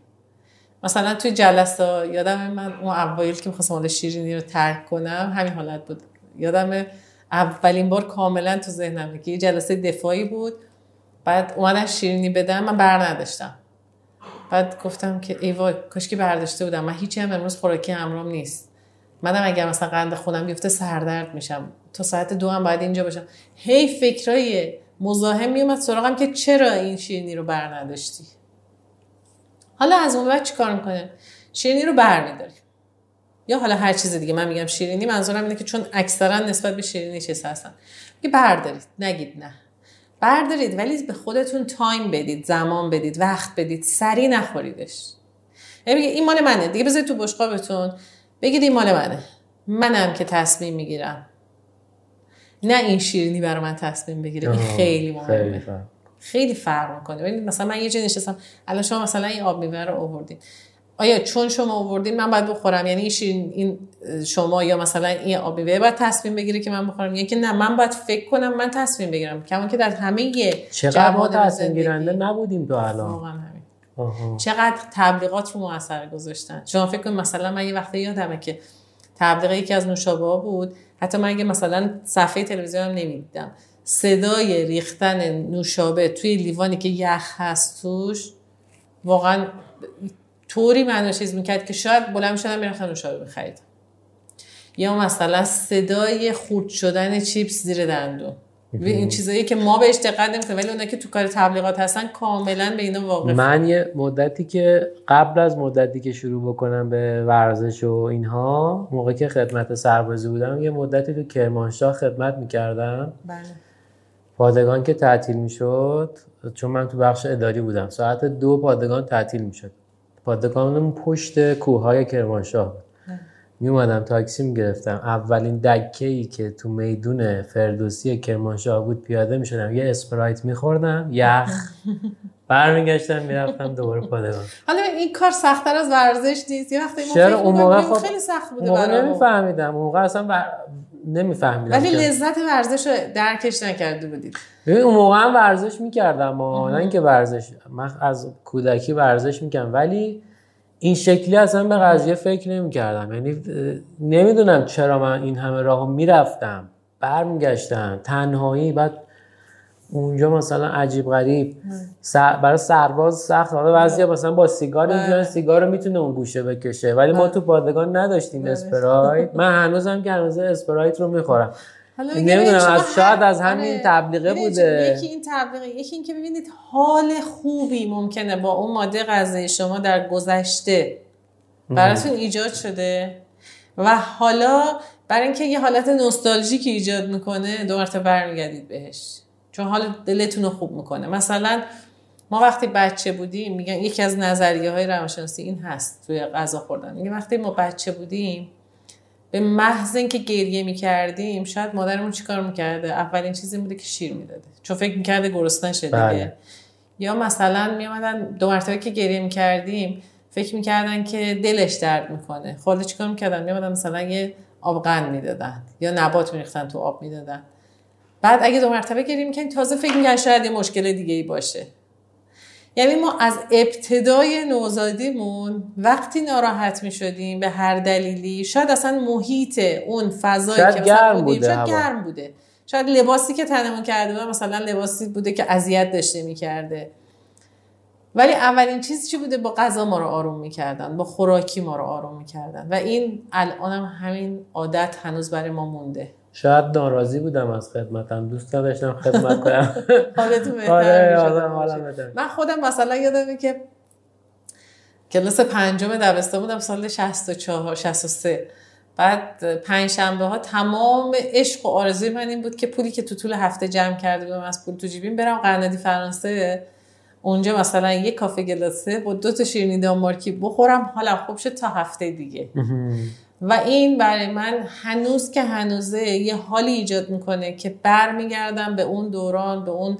مثلا توی جلسه یادم من اون اوایل که می‌خواستم شیرینی رو ترک کنم همین حالت بود. یادم اولین بار کاملا تو ذهنم که یه جلسه دفاعی بود. بعد اومدن شیرینی بدم من بر نداشتم. بعد گفتم که ای وای کاش که برداشته بودم. من هیچی هم امروز خوراکی همرام نیست. منم اگر مثلا قند خونم بیفته سردرد میشم. تا ساعت دو هم باید اینجا باشم. هی فکرای مزاحم میومد سراغم که چرا این شیرینی رو بر نداشتی؟ حالا از اون بعد چیکار می‌کنه شیرینی رو بر میداریم. یا حالا هر چیز دیگه. من میگم شیرینی منظورم اینه که چون اکثرا نسبت به شیرینی چیز هستن. که بردارید. نگید نه. بردارید ولی به خودتون تایم بدید زمان بدید وقت بدید سری نخوریدش. یعنی این مال منه. دیگه بذارید تو بشقابتون. بگید این مال منه. منم که تصمیم می‌گیرم. نه این شیرینی برای من تصمیم بگیره این خیلی مهمه. خیلی فرق. می‌کنه. مثلا من یه جا نشستم. الان شما مثلا این آب میوه رو آوردین. آیا چون شما آوردین من باید بخورم؟ یعنی این شما یا مثلا این آب میوه باید تصمیم بگیره که من بخورم یعنی که نه من باید فکر کنم من تصمیم بگیرم. کما که در همه چقدر تصمیم گیرنده نبودیم تو الان؟ چقدر تبلیغات رو موثر گذاشتن. شما فکر کنید مثلا من یه وقتی یادمه که تبلیغ یکی از نوشابه بود حتی من اگه مثلا صفحه تلویزیون هم نمی‌دیدم صدای ریختن نوشابه توی لیوانی که یخ هست توش واقعا طوری منو چیز می‌کرد که شاید بلند شدم می‌رفتم نوشابه بخریدم یا مثلا صدای خورد شدن چیپس زیر دندون. این چیزایی که ما بهش دقت نمی‌کنیم ولی اونایی که تو کار تبلیغات هستن کاملا به اینا واقف. من یه مدتی که قبل از مدتی که شروع بکنم به ورزش و اینها موقعی که خدمت سربازی بودم یه مدتی تو کرمانشاه خدمت می‌کردم. بله. پادگان که تعطیل می‌شد چون من تو بخش اداری بودم ساعت دو پادگان تعطیل می‌شد. پادگان پشت کوههای کرمانشاه بود. می اومدم تاکسی می گرفتم. اولین دکه ای که تو میدون فردوسی کرمانشاه بود پیاده می شدم یه اسپرایت می خوردم یخ. *laughs* برمیگشتم می‌رفتم دوباره پادگان. حالا این کار سختتر از ورزش نیست. یه وقتی موقع خب خیلی سخت بوده موقع نمیفهمیدم. اون موقع اصلا بر... نمیفهمیدم ولی لذت ورزش رو درکش نکرده بودید. ببین اون موقع هم ورزش می‌کردم نه اینکه ورزش من از کودکی ورزش می‌کردم ولی این شکلی اصلا به قضیه فکر نمی کردم یعنی نمی‌دونم چرا من این همه راه می‌رفتم. برمیگشتم تنهایی بعد اونجا مثلا عجیب غریب. سر... برای سرباز سخت. حالا بعضی مثلا با سیگار. اینجا سیگار رو می‌تونه اون گوشه بکشه. ولی ما. تو پادگان نداشتیم. اسپرایت. من هنوزم که هنوز اسپرایت رو می‌خورم. نمی‌دونم از شاید از همین آره. تبلیغه بوده. یکی این تبلیغه یکی این که ببینید حال خوبی ممکنه با اون ماده غذایی شما در گذشته براتون ایجاد شده. و حالا برای اینکه یه حالت نوستالژیک ایجاد می‌کنه دو مرتبه برمیگردید بهش. چون حال دلتون رو خوب می‌کنه. مثلا ما وقتی بچه بودیم میگن یکی از نظریه های روانشناسی این هست توی غذا خوردن. میگه وقتی ما بچه بودیم به محض اینکه گریه می‌کردیم شاید مادرمون چیکار می‌کرده؟ اولین چیزی بوده که شیر می‌داده. چون فکر می‌کرده گرسنه شده بله. یا مثلا میامدن دو مرتبه که گریه می‌کردیم فکر می‌کردن که دلش درد می‌کنه. خود چیکار می‌کردن؟ میامدن مثلا یه آب قند می‌دادن یا نبات میریختن تو آب می‌دادن. بعد اگه دو مرتبه گریه می‌کنیم تازه فکر می‌کردن شاید یه مشکل دیگه ای باشه. یعنی ما از ابتدای نوزادیمون وقتی ناراحت می شدیم به هر دلیلی شاید اصلا محیط اون فضایی که گرم بوده شاید گرم بوده. شاید لباسی که تنمون کرده بود مثلا لباسی بوده که اذیت داشته می‌کرده. ولی اولین چیزی چی بوده؟ با غذا ما رو آروم می‌کردن با خوراکی ما رو آروم می‌کردن. و این الان هم همین عادت هنوز برای ما مونده. شاید ناراضی بودم از خدمتم. دوست داشتم خدمت کنم. *laughs* حالتون بهتر *laughs* آره من خودم مثلا یادمه که کلاس پنجم دبستان بودم سال 64 63 بعد پنج شنبه ها تمام عشق و آرزوی من این بود که پولی که تو طول هفته جمع کرده بودم از پول تو جیبیم برم قرندی فرانسه. اونجا مثلا یه کافه گلاسه با دو تا شیرینی دانمارکی بخورم. حالا خوب شد تا هفته دیگه. و این برای من هنوز که هنوزه یه حالی ایجاد می‌کنه که برمیگردم به اون دوران به اون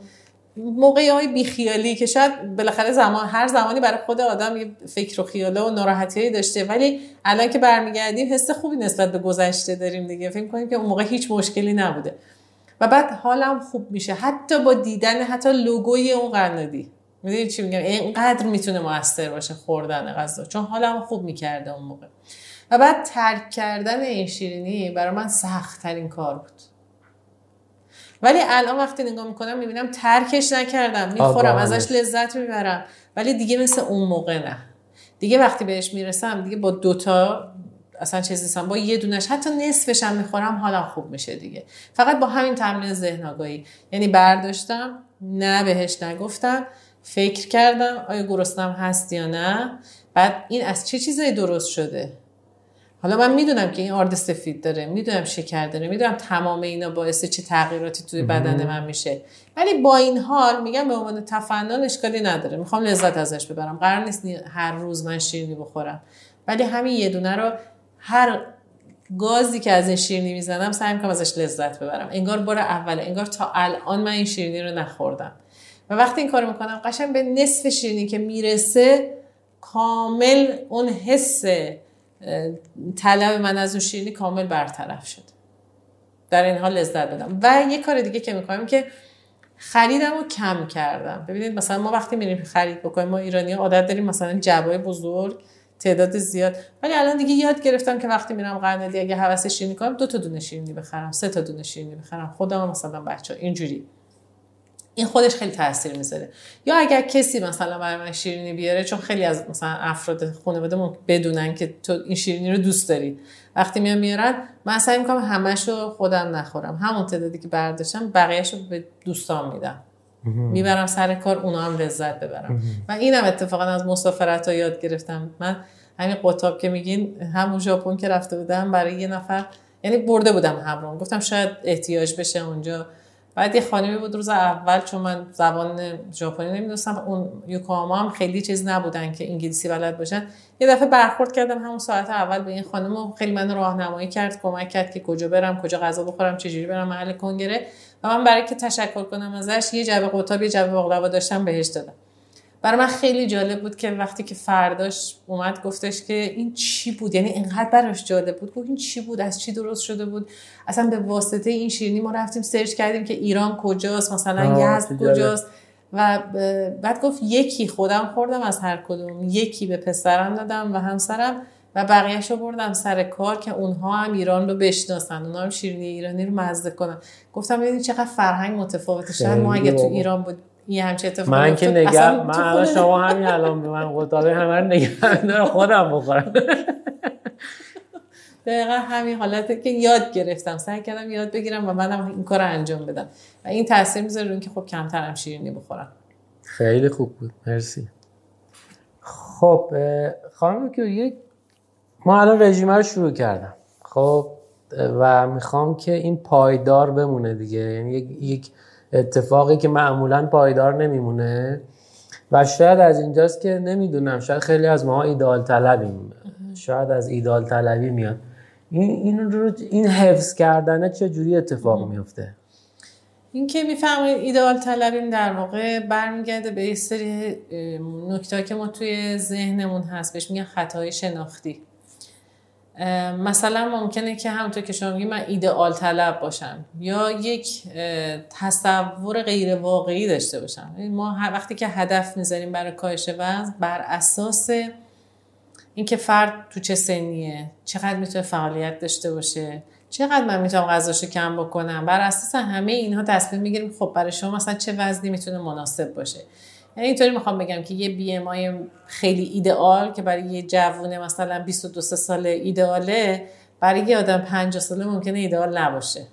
موقعی های بیخیالی که شاید بالاخره زمان هر زمانی برای خود آدم یه فکر و خیاله و ناراحتی داشته ولی الان که برمیگردیم حس خوبی نسبت به گذشته داریم دیگه. فکر کنیم که اون موقع هیچ مشکلی نبوده. و بعد حالم خوب میشه. حتی با دیدن حتی لوگوی اون قنادی. می‌دونی چی میگم؟ اینقدر می‌تونه موثر باشه خوردن غذا. چون حالم خوب می‌کرده اون موقع. و بعد ترک کردن این شیرینی برای من سخت ترین کار بود. ولی الان وقتی نگاه می‌کنم می‌بینم ترکش نکردم می‌خورم ازش لذت می‌برم. ولی دیگه مثل اون موقع نه. دیگه وقتی بهش می‌رسم دیگه با دوتا اصلا چیز نیستم. با یه دونش حتی نصفش هم می‌خورم حالا خوب میشه دیگه. فقط با همین تمرین ذهن آگاهی. یعنی برداشتم نه بهش نگفتم فکر کردم آیا گرسنم هست یا نه. بعد این از چه چیزایی درست شده؟ حالا من می‌دونم که این آرد سفید داره می‌دونم شکر داره می‌دونم تمام اینا باعث چه تغییراتی توی بدن من میشه. ولی با این حال میگم به عنوان تفنن اشکالی نداره. می‌خوام لذت ازش ببرم. قرار نیست هر روز من شیرینی بخورم. ولی همین یه دونه رو هر گازی که از این شیرینی می‌زنم سعی می‌کنم ازش لذت ببرم. انگار بار اوله انگار تا الان من این شیرینی رو نخوردم. و وقتی این کارو می‌کنم قشنگ به نصف شیرینی که می‌رسه کامل اون حس طلب من از اون شیرینی کامل برطرف شد. در این حال لذت بدم و یه کار دیگه که می‌کنم که خریدم رو کم کردم. ببینید مثلا ما وقتی میریم خرید بکنیم ما ایرانی ها عادت داریم مثلا جبای بزرگ تعداد زیاد. ولی الان دیگه یاد گرفتم که وقتی میرم قرنطینه اگه حوس شیرینی کنم دو تا دونه شیرینی بخرم سه تا دونه شیرینی بخرم. خودم مثلا بچه اینجوری. این خودش خیلی تاثیر می‌ذاره. یا اگر کسی مثلا برای من شیرینی بیاره چون خیلی از مثلا افراد خانواده بدونن که تو این شیرینی رو دوست داری. وقتی میان میارن من سعی می‌کنم همش رو خودم نخورم. همون تعدادی که برداشتم بقیهش رو به دوستان میدم. می‌برم سر کار اونا هم لذت ببرم و اینم اتفاقا از مسافرت ها یاد گرفتم. من همین قطاب که میگین همون ژاپن که رفته بودم برای یه نفر یعنی برده بودم همون گفتم شاید احتیاج بشه اونجا. بعد یه خانمی بود روز اول چون من زبان ژاپنی نمی‌دونستم اون یوکاما هم خیلی چیز نبودن که انگلیسی بلد باشن. یه دفعه برخورد کردم همون ساعت اول به این خانم و خیلی من راهنمایی کرد کمک کرد که کجا برم کجا غذا بخورم چجوری برم محل کنگره. و من برای که تشکر کنم ازش یه جعبه قطاب یه جعبه باقلوا داشتم بهش دادم. برای من خیلی جالب بود که وقتی که فرداش اومد گفتش که این چی بود؟ یعنی اینقدر براش جالب بود. گفت این چی بود؟ از چی درست شده بود؟ اصلا به واسطه این شیرینی ما رفتیم سرچ کردیم که ایران کجاست مثلا یزد کجاست؟ و بعد گفت یکی خودم خوردم از هر کدوم. یکی به پسرم دادم و همسرم و بقیهش رو بردم سر کار که اونها هم ایران رو بشناسن. اونها هم شیرینی ایرانی رو مزده کنن. گفتم ببینید چقدر فرهنگ متفاوته. شاید ما اگه تو ایران بود یه همچه اتفاق من که نگه من الان شما همین الان به من قطابه همه رو نگه خودم بخورم. *laughs* دقیقا همین حالته که یاد گرفتم. سعی کردم یاد بگیرم و منم این کار رو انجام بدم. و این تاثیر می‌ذاره روی که خب کمترم شیرینی بخورم. خیلی خوب بود. مرسی. خب خانم که یک ما الان رژیمه رو شروع کردم. خب و می‌خوام که این پایدار بمونه دیگه. یعنی یک اتفاقی که معمولا پایدار نمیمونه. و شاید از اینجاست که نمی‌دونم شاید خیلی از ما ایدال طلبیم. شاید از ایدال طلبی میاد. این این رو این حفظ کردن چه جوری اتفاق میفته؟ این که می‌فهمید ایدال طلبیم در واقع برمیگرده به یه سری نکته که ما توی ذهنمون هست. بهش میگن خطای شناختی. مثلا ممکنه که همونطور که شما میگید من ایدئال طلب باشم یا یک تصور غیر واقعی داشته باشم. یعنی ما وقتی که هدف می‌ذاریم برای کاهش وزن بر اساس اینکه فرد تو چه سنیه چقدر می‌تونه فعالیت داشته باشه چقدر من می‌تونم غذاشو کم بکنم بر اساس همه اینها تصمیم می‌گیریم خب برای شما مثلا چه وزنی می‌تونه مناسب باشه. یعنی اینطوری می‌خوام بگم که یه بی ام خیلی ایدئال که برای یه جوونه مثلا 22 ساله ایدئاله برای یه آدم 50 ساله ممکنه ایدئال نباشه.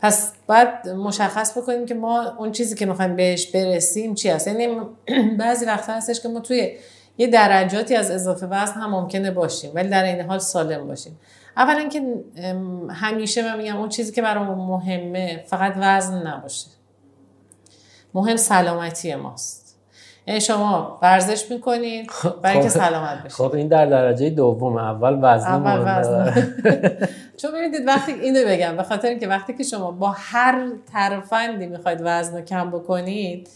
پس باید مشخص بکنیم که ما اون چیزی که می‌خوایم بهش برسیم چی هست. یعنی *clears throat* بعضی وقتا هستش که ما توی یه درجاتی از اضافه وزن هم ممکنه باشیم ولی در این حال سالم باشیم. اولا که همیشه من میگم اون چیزی که برای مهمه فقط وزن نباشه. مهم سلامتی ماست. یعنی شما ورزش می‌کنید برای اینکه خب. سلامت بشید خب این در درجه دوم اول وزن اول. وزن. *laughs* چون ببینید وقتی اینو بگم به خاطر اینکه وقتی که شما با هر ترفندی می‌خواید وزن رو کم بکنید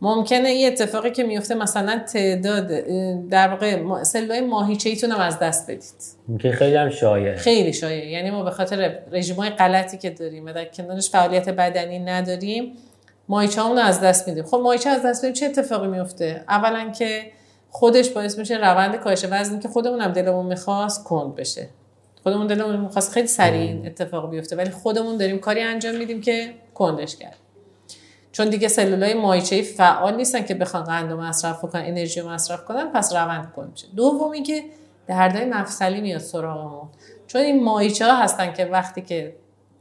ممکنه این اتفاقی که میفته مثلا تعداد در واقع سلولای ماهیچه ایتون هم از دست بدید. که خیلی هم شایع خیلی شایع یعنی ما به خاطر رژیم‌های غلطی که داریم و در کنارش فعالیت بدنی نداریم ماهیچه رو از دست میدیم. خب ماهیچه از دست بدیم چه اتفاقی میفته؟ اولا که خودش باعث میشه روند کاهش وزنی که خودمون هم دلمون می‌خواست کند بشه. خودمون دلمون می‌خواست خیلی سریع این اتفاق بیفته ولی خودمون داریم کاری انجام میدیم که کندش کرد. چون دیگه سلولای مایچه فعال نیستن که بخوان قند رو مصرف کنن انرژی رو مصرف کنن پس روند کند میشه. دومی که دردای مفصلی میاد سراغمون. چون این مایچه ها هستن که وقتی که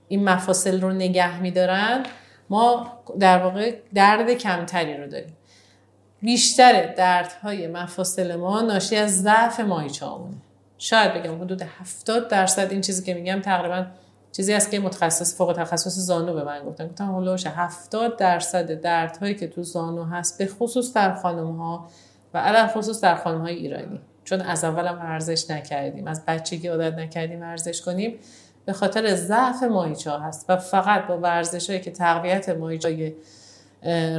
این مفاصل رو نگه میدارن ما در واقع درد کمتری رو داریم. بیشتر دردهای مفاصل ما ناشی از ضعف مایچه شاید بگم حدود 70 درصد این چیزی که میگم تقریبا چیزی است که متخصص فوق تخصص زانو به من گفتن. گفتم هولوش 70 درصد دردهایی که تو زانو هست به خصوص در خانم ها و علل خصوص در خانم های ایرانی. چون از اولم ورزش نکردیم از بچگی عادت نکردیم ورزش کنیم. به خاطر ضعف ماهیچه هست و فقط با ورزش هایی که تقویت ماهیچه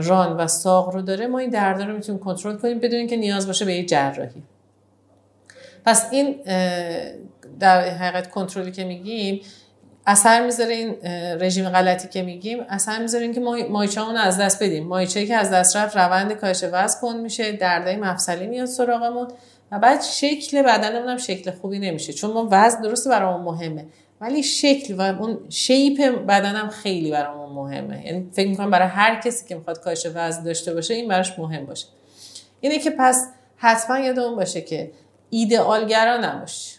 ران و ساق رو داره ما این درد رو می‌تونیم کنترل کنیم بدون اینکه نیاز باشه به یه جراحی. پس این در حقیقت کنترلی که میگیم اثر می‌ذاره این رژیم غلطی که میگیم اثر می‌ذاره اینکه ما مایچه از دست بدیم. مایچه که از دست رفت روند کاهش وزن کند میشه دردای مفصلی میاد سراغمون و بعد شکل بدنمون هم شکل خوبی نمیشه چون ما وزن درسته برامون مهمه. ولی شکل و اون شیپ بدنم خیلی برامون مهمه. یعنی فکر می‌کنم برای هر کسی که می‌خواد کاهش وزن داشته باشه این براش مهم باشه. اینه که پس حتما یادمون باشه که ایدئالگرا نباشیم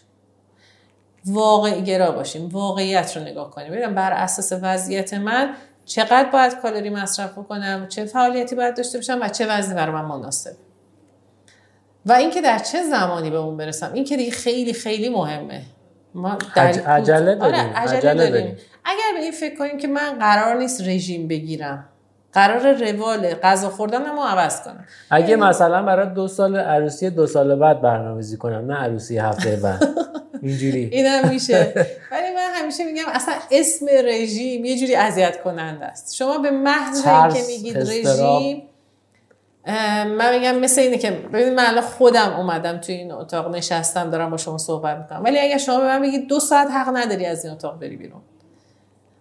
واقع گرا باشیم واقعیت رو نگاه کنیم. ببینم بر اساس وضعیت من چقدر باید کالری مصرف بکنم چه فعالیتی باید داشته باشم و چه وزنی برای من مناسب. و اینکه در چه زمانی به اون برسم این که دیگه خیلی خیلی مهمه. ما در عجله داریم. آره عجله, عجله داریم. داریم. اگر به این فکر کنیم که من قرار نیست رژیم بگیرم قرار روال غذا خوردن ما عوض کنم. اگه یعنی... مثلا برای دو سال عروسی دو سال بعد برنامه‌ریزی کنم نه عروسی هفته بعد. *laughs* اینجوری. اینم میشه. *laughs* ولی من همیشه میگم اصلا اسم رژیم یه جوری اذیت کننده است. شما به محض اینکه میگید رژیم من میگم مثل اینه که ببینید من الان خودم اومدم توی این اتاق نشستم دارم با شما صحبت می‌کنم. ولی اگه شما به من بگید دو ساعت حق نداری از این اتاق بری بیرون.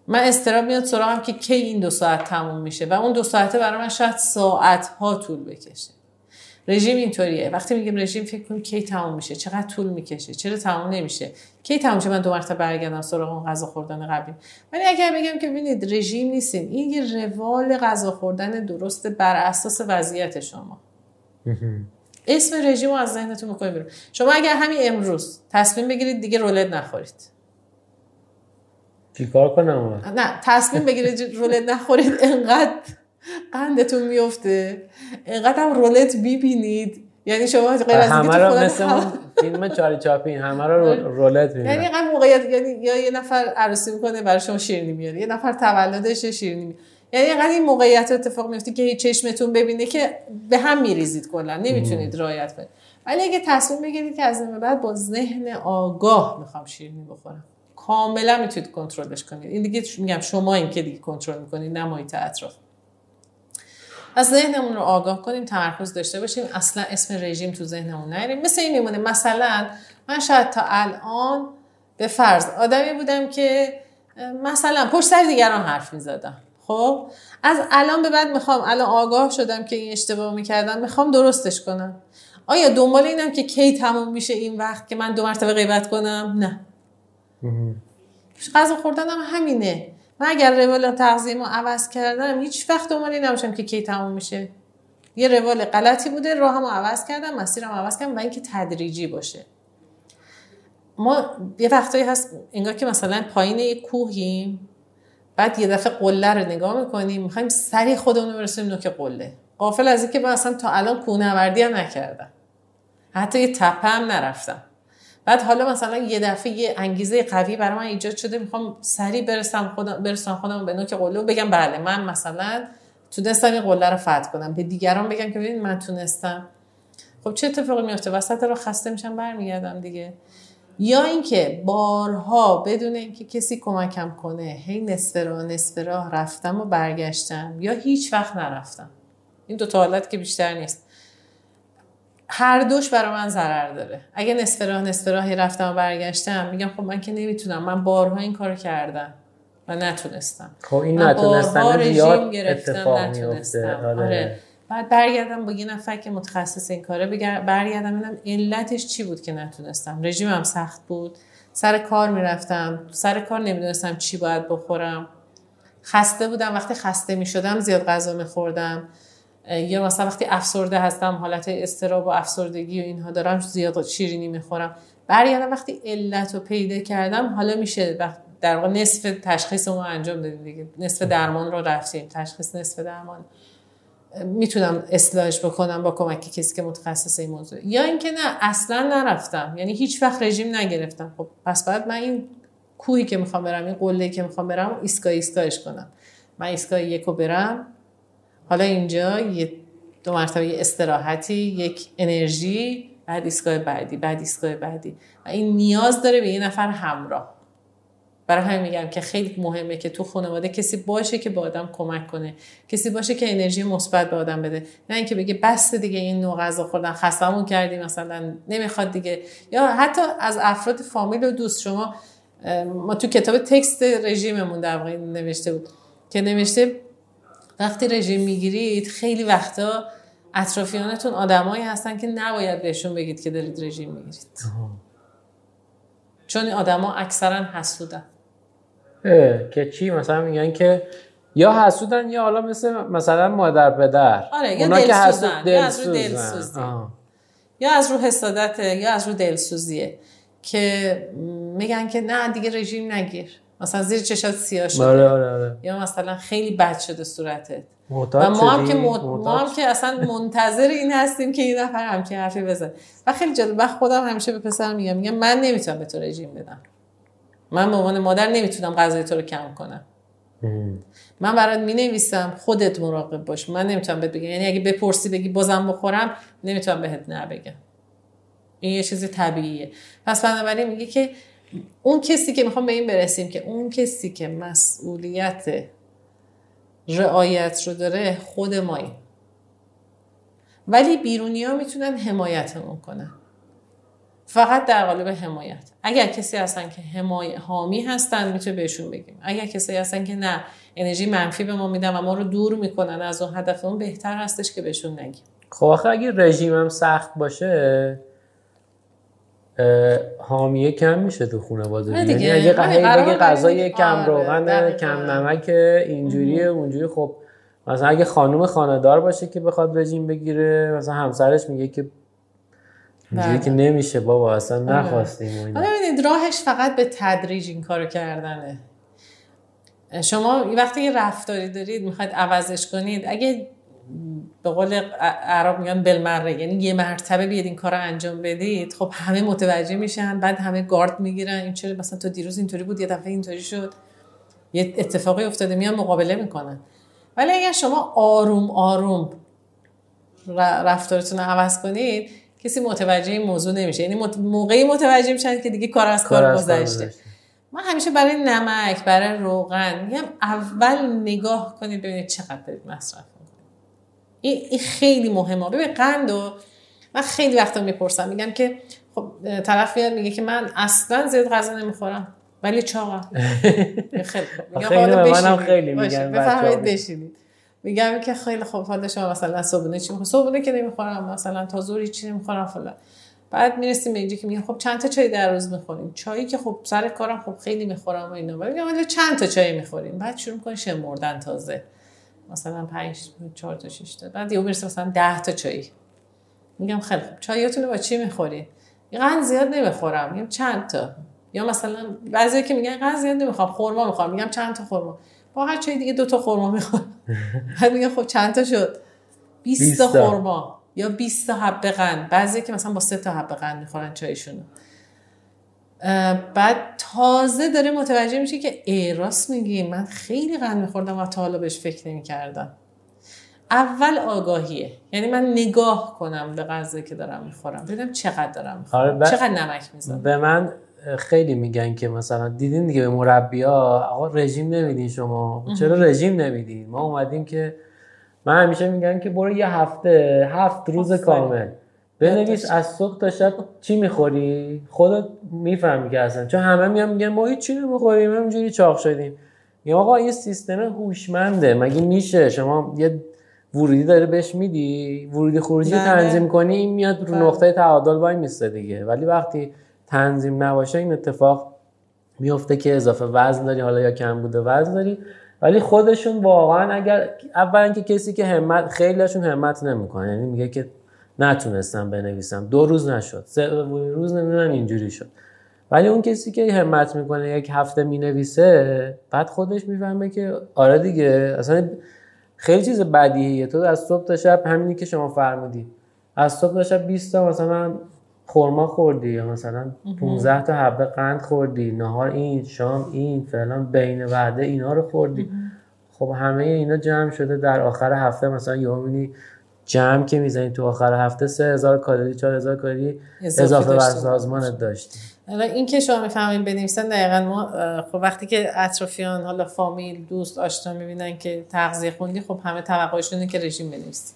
من استراب میاد سراغم که کی این دو ساعت تموم میشه و اون دو ساعته برای من شاید ساعت ها طول بکشه. رژیم اینطوریه. وقتی میگیم رژیم فکر کنیم کی تموم میشه چقدر طول می‌کشه چرا تموم نمیشه؟ کی تموم میشه من دو مرتبه برگردم سراغ اون غذا خوردن قبلی. ولی اگر بگم که ببینید رژیم نیستین این یه روال غذا خوردن درست بر اساس وضعیت شما. اسم رژیم رو از ذهنتون بکنید بیرون. شما اگر همین امروز تصمیم بگیرید دیگه رولت نخورید. چیکار کنم؟ نه تصمیم بگیرید رولت نخورید. انقدر قندتون میفته. انقدر هم رولت ببینید یعنی شما غیر از همه رو مثل هم... فیلم چاری چاپین همه رو رولت می‌بینن یعنی اینقدر موقعیت یعنی یا یه نفر عروسی می‌کنه برای شما شیرینی میاره یه نفر تولدش شیرینی میاره یعنی اینقدر این موقعیت اتفاق میفته که چشمتون ببینه که به هم میریزید کلا. نمی‌تونید رعایت کنید. ولی اگه تصمیم بگیرید که از این بعد با ذهن آگاه می‌خوام شیرینی بخورم. کاملا می‌تونید کنترلش کنید. این دیگه میگم شما این که دیگه کنترل می‌کنید محیط اطراف. از ذهنمون رو آگاه کنیم تمرکز داشته باشیم. اصلا اسم رژیم تو ذهنمون نیاریم مثل این میمونه. مثلا من شاید تا الان به فرض آدمی بودم که مثلا پشت سر دیگران حرف می‌زدم. خب؟ از الان به بعد می‌خوام الان آگاه شدم که این اشتباه می‌کردم می‌خوام درستش کنم. آیا دنبال اینم که کی تموم میشه این وقت که من دو مرتبه غیبت کنم؟ نه. غذا خوردنم همینه. من اگر روال تغذیه ما عوض کردم هیچ وقت دنبال نباشم که کی تموم میشه. یه روال غلطی بوده راهمو عوض کردم مسیرم عوض کردم و اینکه تدریجی باشه. ما یه وقتایی هست انگار که مثلا پایین یه کوهیم بعد یه دفعه قله رو نگاه می‌کنیم می‌خوایم سری خودمون رو نوک قله. قافل از اینکه من اصلا تا الان کوهنوردی هم نکردم. حتی یه تپه هم نرفتم. بعد حالا مثلا یه دفعه یه انگیزه قوی برای من ایجاد شده می‌خوام سریع برسم خودم برسم خودم به نوک قله بگم بله من مثلا تونستم این قله رو فتح کنم. به دیگران بگم که ببین من تونستم. خب چه اتفاقی میفته وسط رو خسته میشم برمیگردم دیگه. یا اینکه بارها بدون اینکه کسی کمکم کنه هی نصف راه نصف راه رفتم و برگشتم یا هیچ وقت نرفتم. این دو تا حالت که بیشتر نیست. هر دوش برای من ضرر داره. اگه نصف راه نصف راهی رفتم و برگشتم میگم خب من که نمی‌تونم. من بارها این کارو کردم و نتونستم. خب این نتونستن بارها زیاد رژیم گرفتم نتونستم. آره. آره. بعد برگردم با یه نفر که متخصص این کاره بگر... برگردم ببینم علتش چی بود که نتونستم. رژیمم سخت بود. سر کار می‌رفتم. سر کار نمی‌دونستم چی باید بخورم. خسته بودم. وقتی خسته می‌شدم زیاد غذا میخوردم. یا مثلا وقتی افسرده هستم حالت استراب و افسردگی و اینها دارم زیاد شیرینی می‌خورم. برگردم وقتی علت رو پیدا کردم حالا میشه در واقع نصف تشخیص ما انجام دادیم دیگه. نصف درمان رو رفتیم. تشخیص نصف درمان. می‌تونم اصلاحش بکنم با کمک کسی که متخصص این موضوع. یا اینکه نه اصلا نرفتم. یعنی هیچ وقت رژیم نگرفتم. خب پس بعد من این کوهی که می‌خوام برم این قله که می‌خوام برم ایستگاه ایستگاهش کنم. من ایستگاه یکو برم. حالا اینجا یه دو مرتبه یه استراحتی یک انرژی بعد ایستگاه بعدی بعد ایستگاه بعدی. و این نیاز داره به یه نفر همراه. برای همین میگم که خیلی مهمه که تو خانواده کسی باشه که به آدم کمک کنه. کسی باشه که انرژی مثبت به آدم بده. نه اینکه بگه بس دیگه این نوع غذا خوردن خستمون کردیم مثلا نمی‌خواد دیگه. یا حتی از افراد فامیل و دوست شما ما تو کتاب تکست رژیممون در واقع نوشته بود که نوشته وقتی رژیم می‌گیرید خیلی وقتا اطرافیانتون آدمایی هستن که نباید بهشون بگید که دارید رژیم می‌گیرید. چون آدما اکثرا حسودن. که چی؟ مثلا میگن که یا حسودن یا حالا مثل مثلا مادر پدر. آره یا دلسوزن یا از رو دلسوزی یا از رو حسادت یا از رو دلسوزیه. که میگن که نه دیگه رژیم نگیر. مثلا زیر چشات سیاه شده. آره آره آره. یا مثلا خیلی بد شده صورتت. و ما هم که ما هم که اصلا منتظر این هستیم که این نفر همچین حرفی بزن و خیلی جالب و خودم همیشه به پسر میگم میگم من نمی‌تونم به تو رژیم بدم. من به عنوان مادر نمی‌تونم غذای تو رو کم کنم. من برات می نویسم خودت مراقب باش. من نمی‌تونم بهت بگم. یعنی اگه بپرسی بگی بازم بخورم نمی‌تونم بهت نه بگم این یه چیز طبیعیه. پس بنابراین میگه که اون کسی که می‌خوام به این برسیم که اون کسی که مسئولیت رعایت رو داره خود مایی. ولی بیرونی ها می‌تونن حمایتمون کنن. فقط در قالب حمایت. اگر کسی هستن که حمای حامی هستن می‌تونه بهشون بگیم. اگر کسی هستن که نه انرژی منفی به ما میدن و ما رو دور می‌کنن از اون هدف اون بهتر هستش که بهشون نگیم. خب آخه اگه رژیمم سخت باشه حامیه کم میشه تو خانواده نه یعنی دیگه. اگه غذای بریم کم آره، روغن. کم نمک اینجوریه اونجوری خب مثلا اگه خانم خانه‌دار باشه که بخواد رژیم بگیره مثلا همسرش میگه که اینجوری بله. که نمیشه بابا اصلا نخواستیم و اینا. حالا ببینید راهش فقط به تدریج این کارو کردنه شما وقتی یه رفتاری دارید می‌خواید عوضش کنید اگه به قول عرب میگن بلمره یعنی یه مرتبه بیاد این کار رو انجام بدید. خب همه متوجه میشن بعد همه گارد می‌گیرن. این چرا مثلا تو دیروز اینطوری بود یه دفعه اینطوری شد. یه اتفاقی افتاده میان مقابله می‌کنن. ولی اگر شما آروم آروم رفتارتون رو عوض کنید کسی متوجه این موضوع نمیشه. یعنی موقعی متوجه میشن که دیگه کار از کار گذشته. من همیشه برای نمک برای روغن میگم اول نگاه کنید ببینید چقدر دارید مصرف این خیلی مهمه. ببین قند و من خیلی وقتا می‌پرسم. میگم که خب طرف میاد میگه که من اصلا زیاد غذا نمی‌خورم. ولی میگم خیلی به منم. خیلی میگن بفرمایید. بشینید. میگم که خیلی خوب حالا شما مثلا صبحونه چی می‌خورم؟ صبحونه که نمی‌خورم مثلا تا ظهر چی نمی‌خورم فلان. بعد می‌رسیم به اینجا که میگم خب چند تا چای در روز می‌خوریم؟ چایی که خب سر کارم خب خیلی می‌خورم و اینا. ولی میگم حالا چند تا چای می‌خوریم؟ بعد شروع می‌کنی شمردن تازه. مثلا 5 4 تا 6 تا. بعد یهو می‌رسه مثلا 10 تا چای. میگم خیلی خوب. چایاتون رو با چی می‌خورین قند زیاد نمی‌خورم. میگم چند تا؟ یا مثلا بعضی که میگن قند زیاد نمی‌خوام خورما می‌خوام میگم چند تا خورما با هر چای دیگه دو تا خورما می‌خوام *laughs* بعد میگم خب چند تا شد؟ 20 تا 20 تا. خورما یا 20 تا حبه قند. بعضی که مثلا با سه تا حبه قند می‌خورن چایشونو. اه، بعد تازه داره متوجه میشه که ای راست میگی من خیلی قند میخوردم و تا حالا بهش فکر نمی‌کردم. اول آگاهیه. یعنی من نگاه کنم به غذایی که دارم می‌خورم ببینم چقدر دارم می‌خورم. آره. چقدر نمک می‌زنم. به من خیلی میگن که مثلا دیدین دیگه به مربیا آقا رژیم نمیدین شما. چرا رژیم نمیدین؟ ما اومدیم که من همیشه میگن که برو یه هفته هفت روز کامل. بنویس از صبح تا شب چی می‌خوری؟ خودت می‌فهمی که اصلا. چون همه میان میگن ما هیچ چی نمی‌خوریم همینجوری چاق شدیم. یا آقا این سیستم هوشمنده مگه میشه؟ شما یه ورودی داره بهش میدی ورودی خروجی تنظیم کنی این میاد رو نقطه تعادل وای میسته دیگه. ولی وقتی تنظیم نباشه این اتفاق میفته که اضافه وزن داری حالا یا کم بوده وزن داری. ولی خودشون واقعا اگر اولا که کسی که همت خیلیشون همت نمی‌کنه. یعنی میگه که نتونستم بنویسم. دو روز نشد. سه روز نمی‌دونم اینجوری شد. ولی اون کسی که همت می‌کنه یک هفته می‌نویسه بعد خودش می‌فهمه که آره دیگه اصلا خیلی چیز بدیهیه. تو از صبح تا شب همینی که شما فرمودی. از صبح تا شب 20 تا مثلا خورما خوردی یا مثلا 15 تا حبه قند خوردی. نهار این شام این فلان بین وعده اینا رو خوردی. خب همه اینا جمع شده. در آخر هفته مثلا یه جمع که می‌زنی تو آخر هفته 3000 کالری 4000 کالری اضافه بر سازمانت داشتی این که شما می‌فهمین بنویسن دقیقا ما خب وقتی که اطرافیان حالا فامیل دوست آشنا می‌بینن که تغذیه خوندی خب همه توقعشونه که رژیم بنویسی.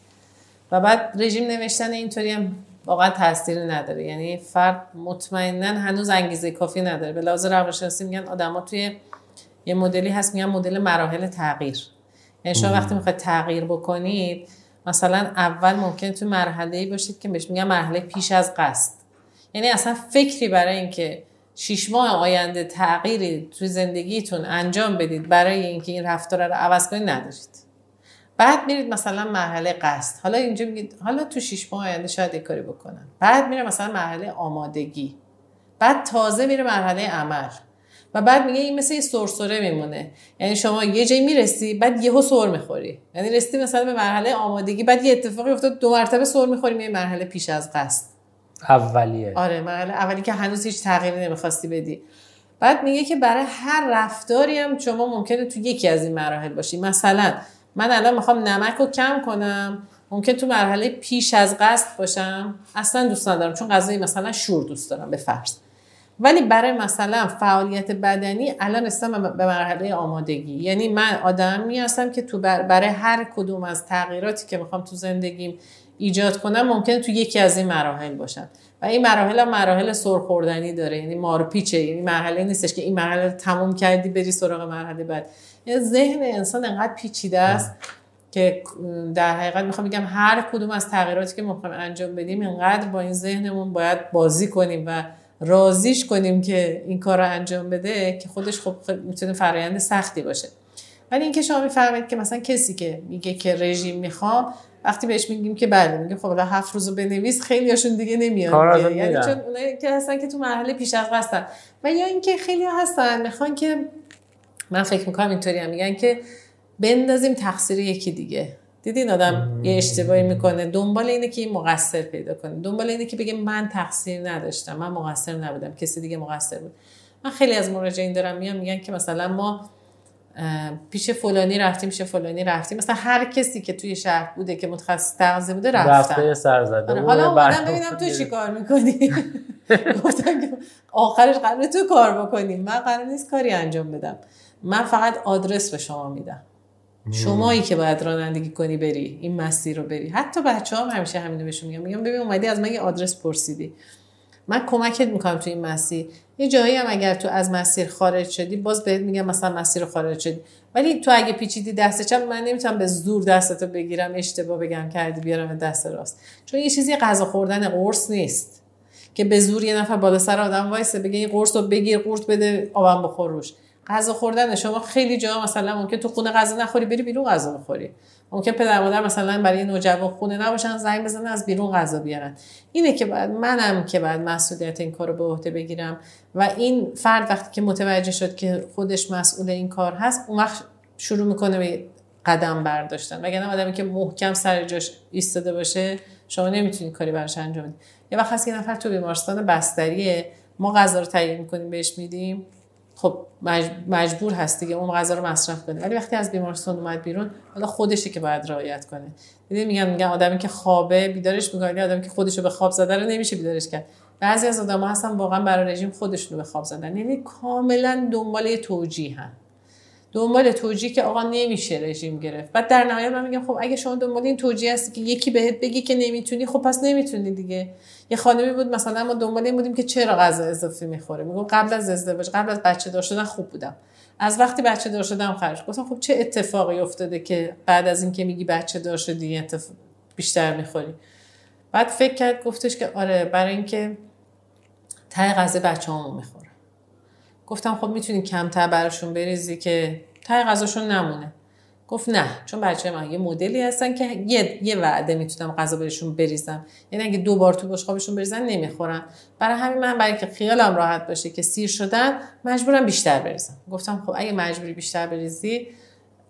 و بعد رژیم نوشتن اینطوری هم واقعا تاثیر نداره. یعنی فرد مطمئنا هنوز انگیزه کافی نداره. به لحاظ روانشناسی میگن آدما توی یه مدلی هست میگن مدل مراحل تغییر. یعنی شما وقتی می‌خواید تغییر بکنید مثلا اول ممکن تو مرحله ای باشید که بهش میگن مرحله پیش از قصد. یعنی اصلا فکری برای اینکه شیش ماه آینده تغییری توی زندگیتون انجام بدید برای اینکه این رفتار رو عوض کنید ندارید بعد میرید مثلا مرحله قصد. حالا اینجا میگید حالا تو شیش ماه آینده شاید یک کاری بکنم بعد میره مثلا مرحله آمادگی. بعد تازه میره مرحله عمل. و بعد میگه این مثل یه سرسره میمونه. یعنی شما یه جایی می‌رسی بعد یهو سر می‌خوری. یعنی رسیدی مثلا به مرحله آمادگی بعد یه اتفاقی افتاد دو مرتبه سر می‌خوری میای مرحله پیش از قصد. اولیه. آره مرحله اولی که هنوز هیچ تغییری نمی‌خواستی بدی. بعد میگه که برای هر رفتاری هم شما ممکنه تو یکی از این مراحل باشی. مثلا من الان می‌خوام نمک رو کم کنم ممکن تو مرحله پیش از قصد باشم. اصلا دوست ندارم چون غذای مثلا شور دوست دارم به فرض. ولی برای مثلا فعالیت بدنی الان رسیدم به مرحله آمادگی. یعنی من آدمی هستم که تو برای هر کدوم از تغییراتی که می‌خوام تو زندگیم ایجاد کنم ممکنه تو یکی از این مراحل باشم. و این مراحل هم مراحل سرخوردنی داره. یعنی مارپیچه یعنی مرحله نیستش که این مرحله تموم کردی بری سراغ مرحله بعد. یعنی ذهن انسان انقدر پیچیده است که در حقیقت می‌خوام بگم هر کدوم از تغییراتی که می‌خوایم انجام بدیم اینقدر با این ذهنمون باید بازی کنیم و رازیش کنیم که این کار رو انجام بده که خودش خب می‌تونه فرایند سختی باشه. ولی اینکه شما میفرمایید که مثلا کسی که میگه که رژیم می‌خوام وقتی بهش میگیم که بله میگه خب هفت روزو بنویس خیلی هاشون دیگه. نمیاد یعنی چون اونایی که هستن که تو مرحله پیش از هستن. و یا اینکه خیلی ها هستن می‌خوان که من فکر می‌کنم اینطوری هم میگن که بندازیم تقصیر یکی دیگه. دیدین آدم یه اشتباهی می‌کنه. دنبال اینه که این مقصر پیدا کنه. دنبال اینه که بگه من تقصیر نداشتم. من مقصر نبودم. کسی دیگه مقصر بود. من خیلی از مراجعین دارم میان میگن که مثلا ما پیش فلانی رفتیم پیش فلانی رفتیم. مثلا هر کسی که توی شهر بوده که متخصص تغذیه بوده رفتم رفته سر زده. آره، حالا اومدم ببینم تو چی کار می‌کنی؟ *laughs* گفتم که آخرش قرار تو کار بکنی. من قرار نیست کاری انجام بدم. من فقط آدرس به شما میدم. شمایی که باید رانندگی کنی بری این مسیر رو بری. حتی بچه هم همیشه همینو بهشون میگم. میگم ببین اومدی از من یه آدرس پرسیدی. من کمکت می‌کنم تو این مسیر. یه جایی هم اگر تو از مسیر خارج شدی باز بهت میگم مثلا مسیر خارج شدی. ولی تو اگه پیچیدی دست چپ من نمی‌تونم به زور دستتو بگیرم اشتباه بگم کردی بیارم دست راست. چون یه چیزی غذا خوردن قرص نیست. که به زور یه نفر بالا سر آدم وایسه بگه این قرص رو بگیر قورت بده آبم بخور روش. غذا خوردن شما خیلی جا مثلا ممکن تو خونه غذا نخوری بری بیرون غذا بخوری. ممکن پدر مادر مثلا برای نوجوان خونه نباشن زنگ بزنن از بیرون غذا بیارن. اینه که بعد منم که بعد مسئولیت این کارو به عهده بگیرم و این فرد وقتی که متوجه شد که خودش مسئول این کار هست اون وقت شروع می‌کنه به قدم برداشتن. وگرنه آدمی که محکم سر جاش ایستاده باشه شما نمی‌تونید کاری براش انجام بدید. یه وقت هست یه نفر تو بیمارستان بستریه ما غذا رو تهیه می‌کنیم بهش میدیم. خب مجبور هست دیگه اون غذا رو مصرف کنه. ولی وقتی از بیمارستان اومد بیرون حالا خودشه که باید رعایت کنه. دیدی میگن میگن آدمی که خوابه بیدارش می‌کنه. آدمی که خودشو به خواب زده رو نمیشه بیدارش کرد. بعضی از آدم‌ها هستن واقعا برای رژیم خودشونو به خواب زدن. یعنی کاملا دنبال توجیه هن. دنبال توجیه که آقا نمیشه رژیم گرفت. بعد در نهایت من میگم خب اگه شما دنبال این توجیه هستی که یکی بهت بگی که نمی‌تونی خب پس نمی‌تونی دیگه. یه خانمی بود مثلا ما دنبال این بودیم که چرا غذا اضافی می‌خوره؟ میگم قبل از ازدواج قبل از بچه دار شدن خوب بودم. از وقتی بچه دار شدم خرج گفتم خب چه اتفاقی افتاده که بعد از اینکه میگی بچه دار شدی بیشتر می‌خوری؟ بعد فکر کرد گفتش که آره برای اینکه ته غذا بچه‌هامو می‌خوره. گفتم خب می‌تونی کمتر براشون بریزی که ته غذاشون نمونه. گفت نه چون بچه من یه مدلی هستن که یه, یه وعده می‌تونم غذا بهشون بریزم. یعنی اگه دو بار تو بشقابشون بریزن نمی‌خورن. برای همین من برای که خیالم راحت باشه که سیر شدن مجبورم بیشتر بریزم. گفتم خب اگه مجبوری بیشتر بریزی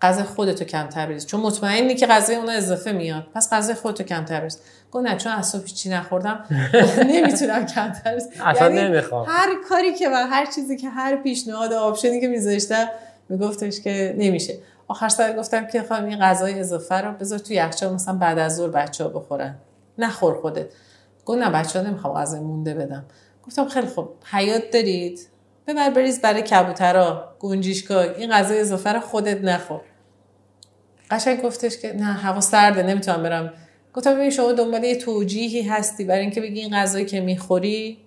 غذا خودتو کمتر بریز. چون مطمئنی که غذای اون اضافه میاد. پس غذای خودتو کمتر بریز. گفت نه چون اصلا چی نخوردم *laughs* نمی‌تونم کمتر بریز. اصلا یعنی نمی‌خوام. هر کاری که من هر چیزی که هر پیشنهاد آپشنی که میذاشتم میگفتش که نمیشه. آخر سر گفتم که خواهم این غذای اضافه رو بذار تو یخچال مثلا بعد از ظهر بچه ها بخورن. نخور خودت. گفت نه بچه ها نمی‌خوام غذای مونده بدم. گفتم خیلی خوب. حیات دارید. ببر بریز برای کبوترا گنجیشکا این غذای اضافه رو خودت نخور. قشنگ گفتش که نه هوا سرده نمی‌تونم برم. گفتم ببین شما دنبال یه توجیهی هستی. برای اینکه بگی این غذایی که می‌خوری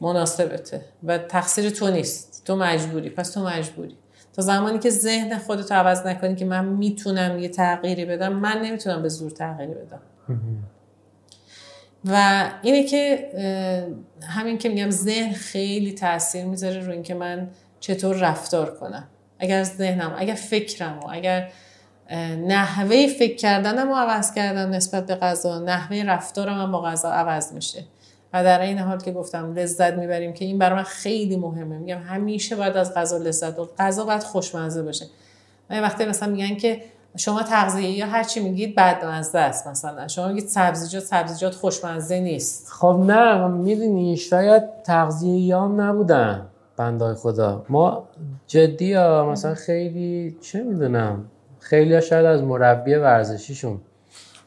مناسبته و تقصیر تو نیست. تو مجبوری. پس تو مجبوری. تا زمانی که ذهن خودتو عوض نکنی که من می‌تونم یه تغییری بدم من نمی‌تونم به زور تغییری بدم. و اینه که همین که میگم ذهن خیلی تاثیر می‌ذاره رو اینکه من چطور رفتار کنم. اگر ذهنم اگر فکرم و اگر نحوه فکر کردنم رو عوض کردم نسبت به غذا نحوه رفتارم با غذا عوض میشه. و در این حال که گفتم لذت می‌بریم که این برای من خیلی مهمه. میگم همیشه باید از غذا لذت و غذا باید خوشمزه باشه. من وقتی مثلا میگن که شما تغذیه یا هر چی میگید بدمزه است مثلا. شما میگید سبزیجات سبزیجات خوشمزه نیست. خب نه می‌دونی شاید تغذیه یا نبودن بندای خدا. ما جدی ها مثلا خیلی چه می‌دونم. خیلی ها شاید از مربی ورزشیشون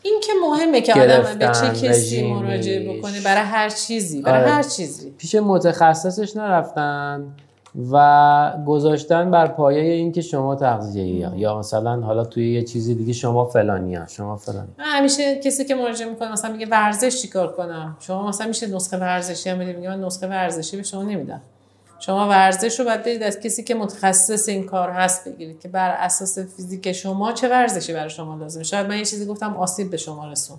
این که مهمه که آدم به چه کسی مراجعه بکنه برای هر چیزی برای آره. هر چیزی. پیش متخصصش نرفتن و گذاشتن بر پایه اینکه شما تغذیه یا یا مثلا حالا توی یه چیزی دیگه شما فلانی ها شما فلانی. همیشه کسی که مراجعه می‌کنه مثلا میگه ورزش چیکار کنم؟ شما مثلا میشه نسخه ورزشی هم میگه من نسخه ورزشی به شما نمیدم. شما ورزش رو باید برید از کسی که متخصص این کار هست بگیرید که بر اساس فیزیک شما چه ورزشی برای شما لازمه؟ شاید من یه چیزی گفتم آسیب به شما رسون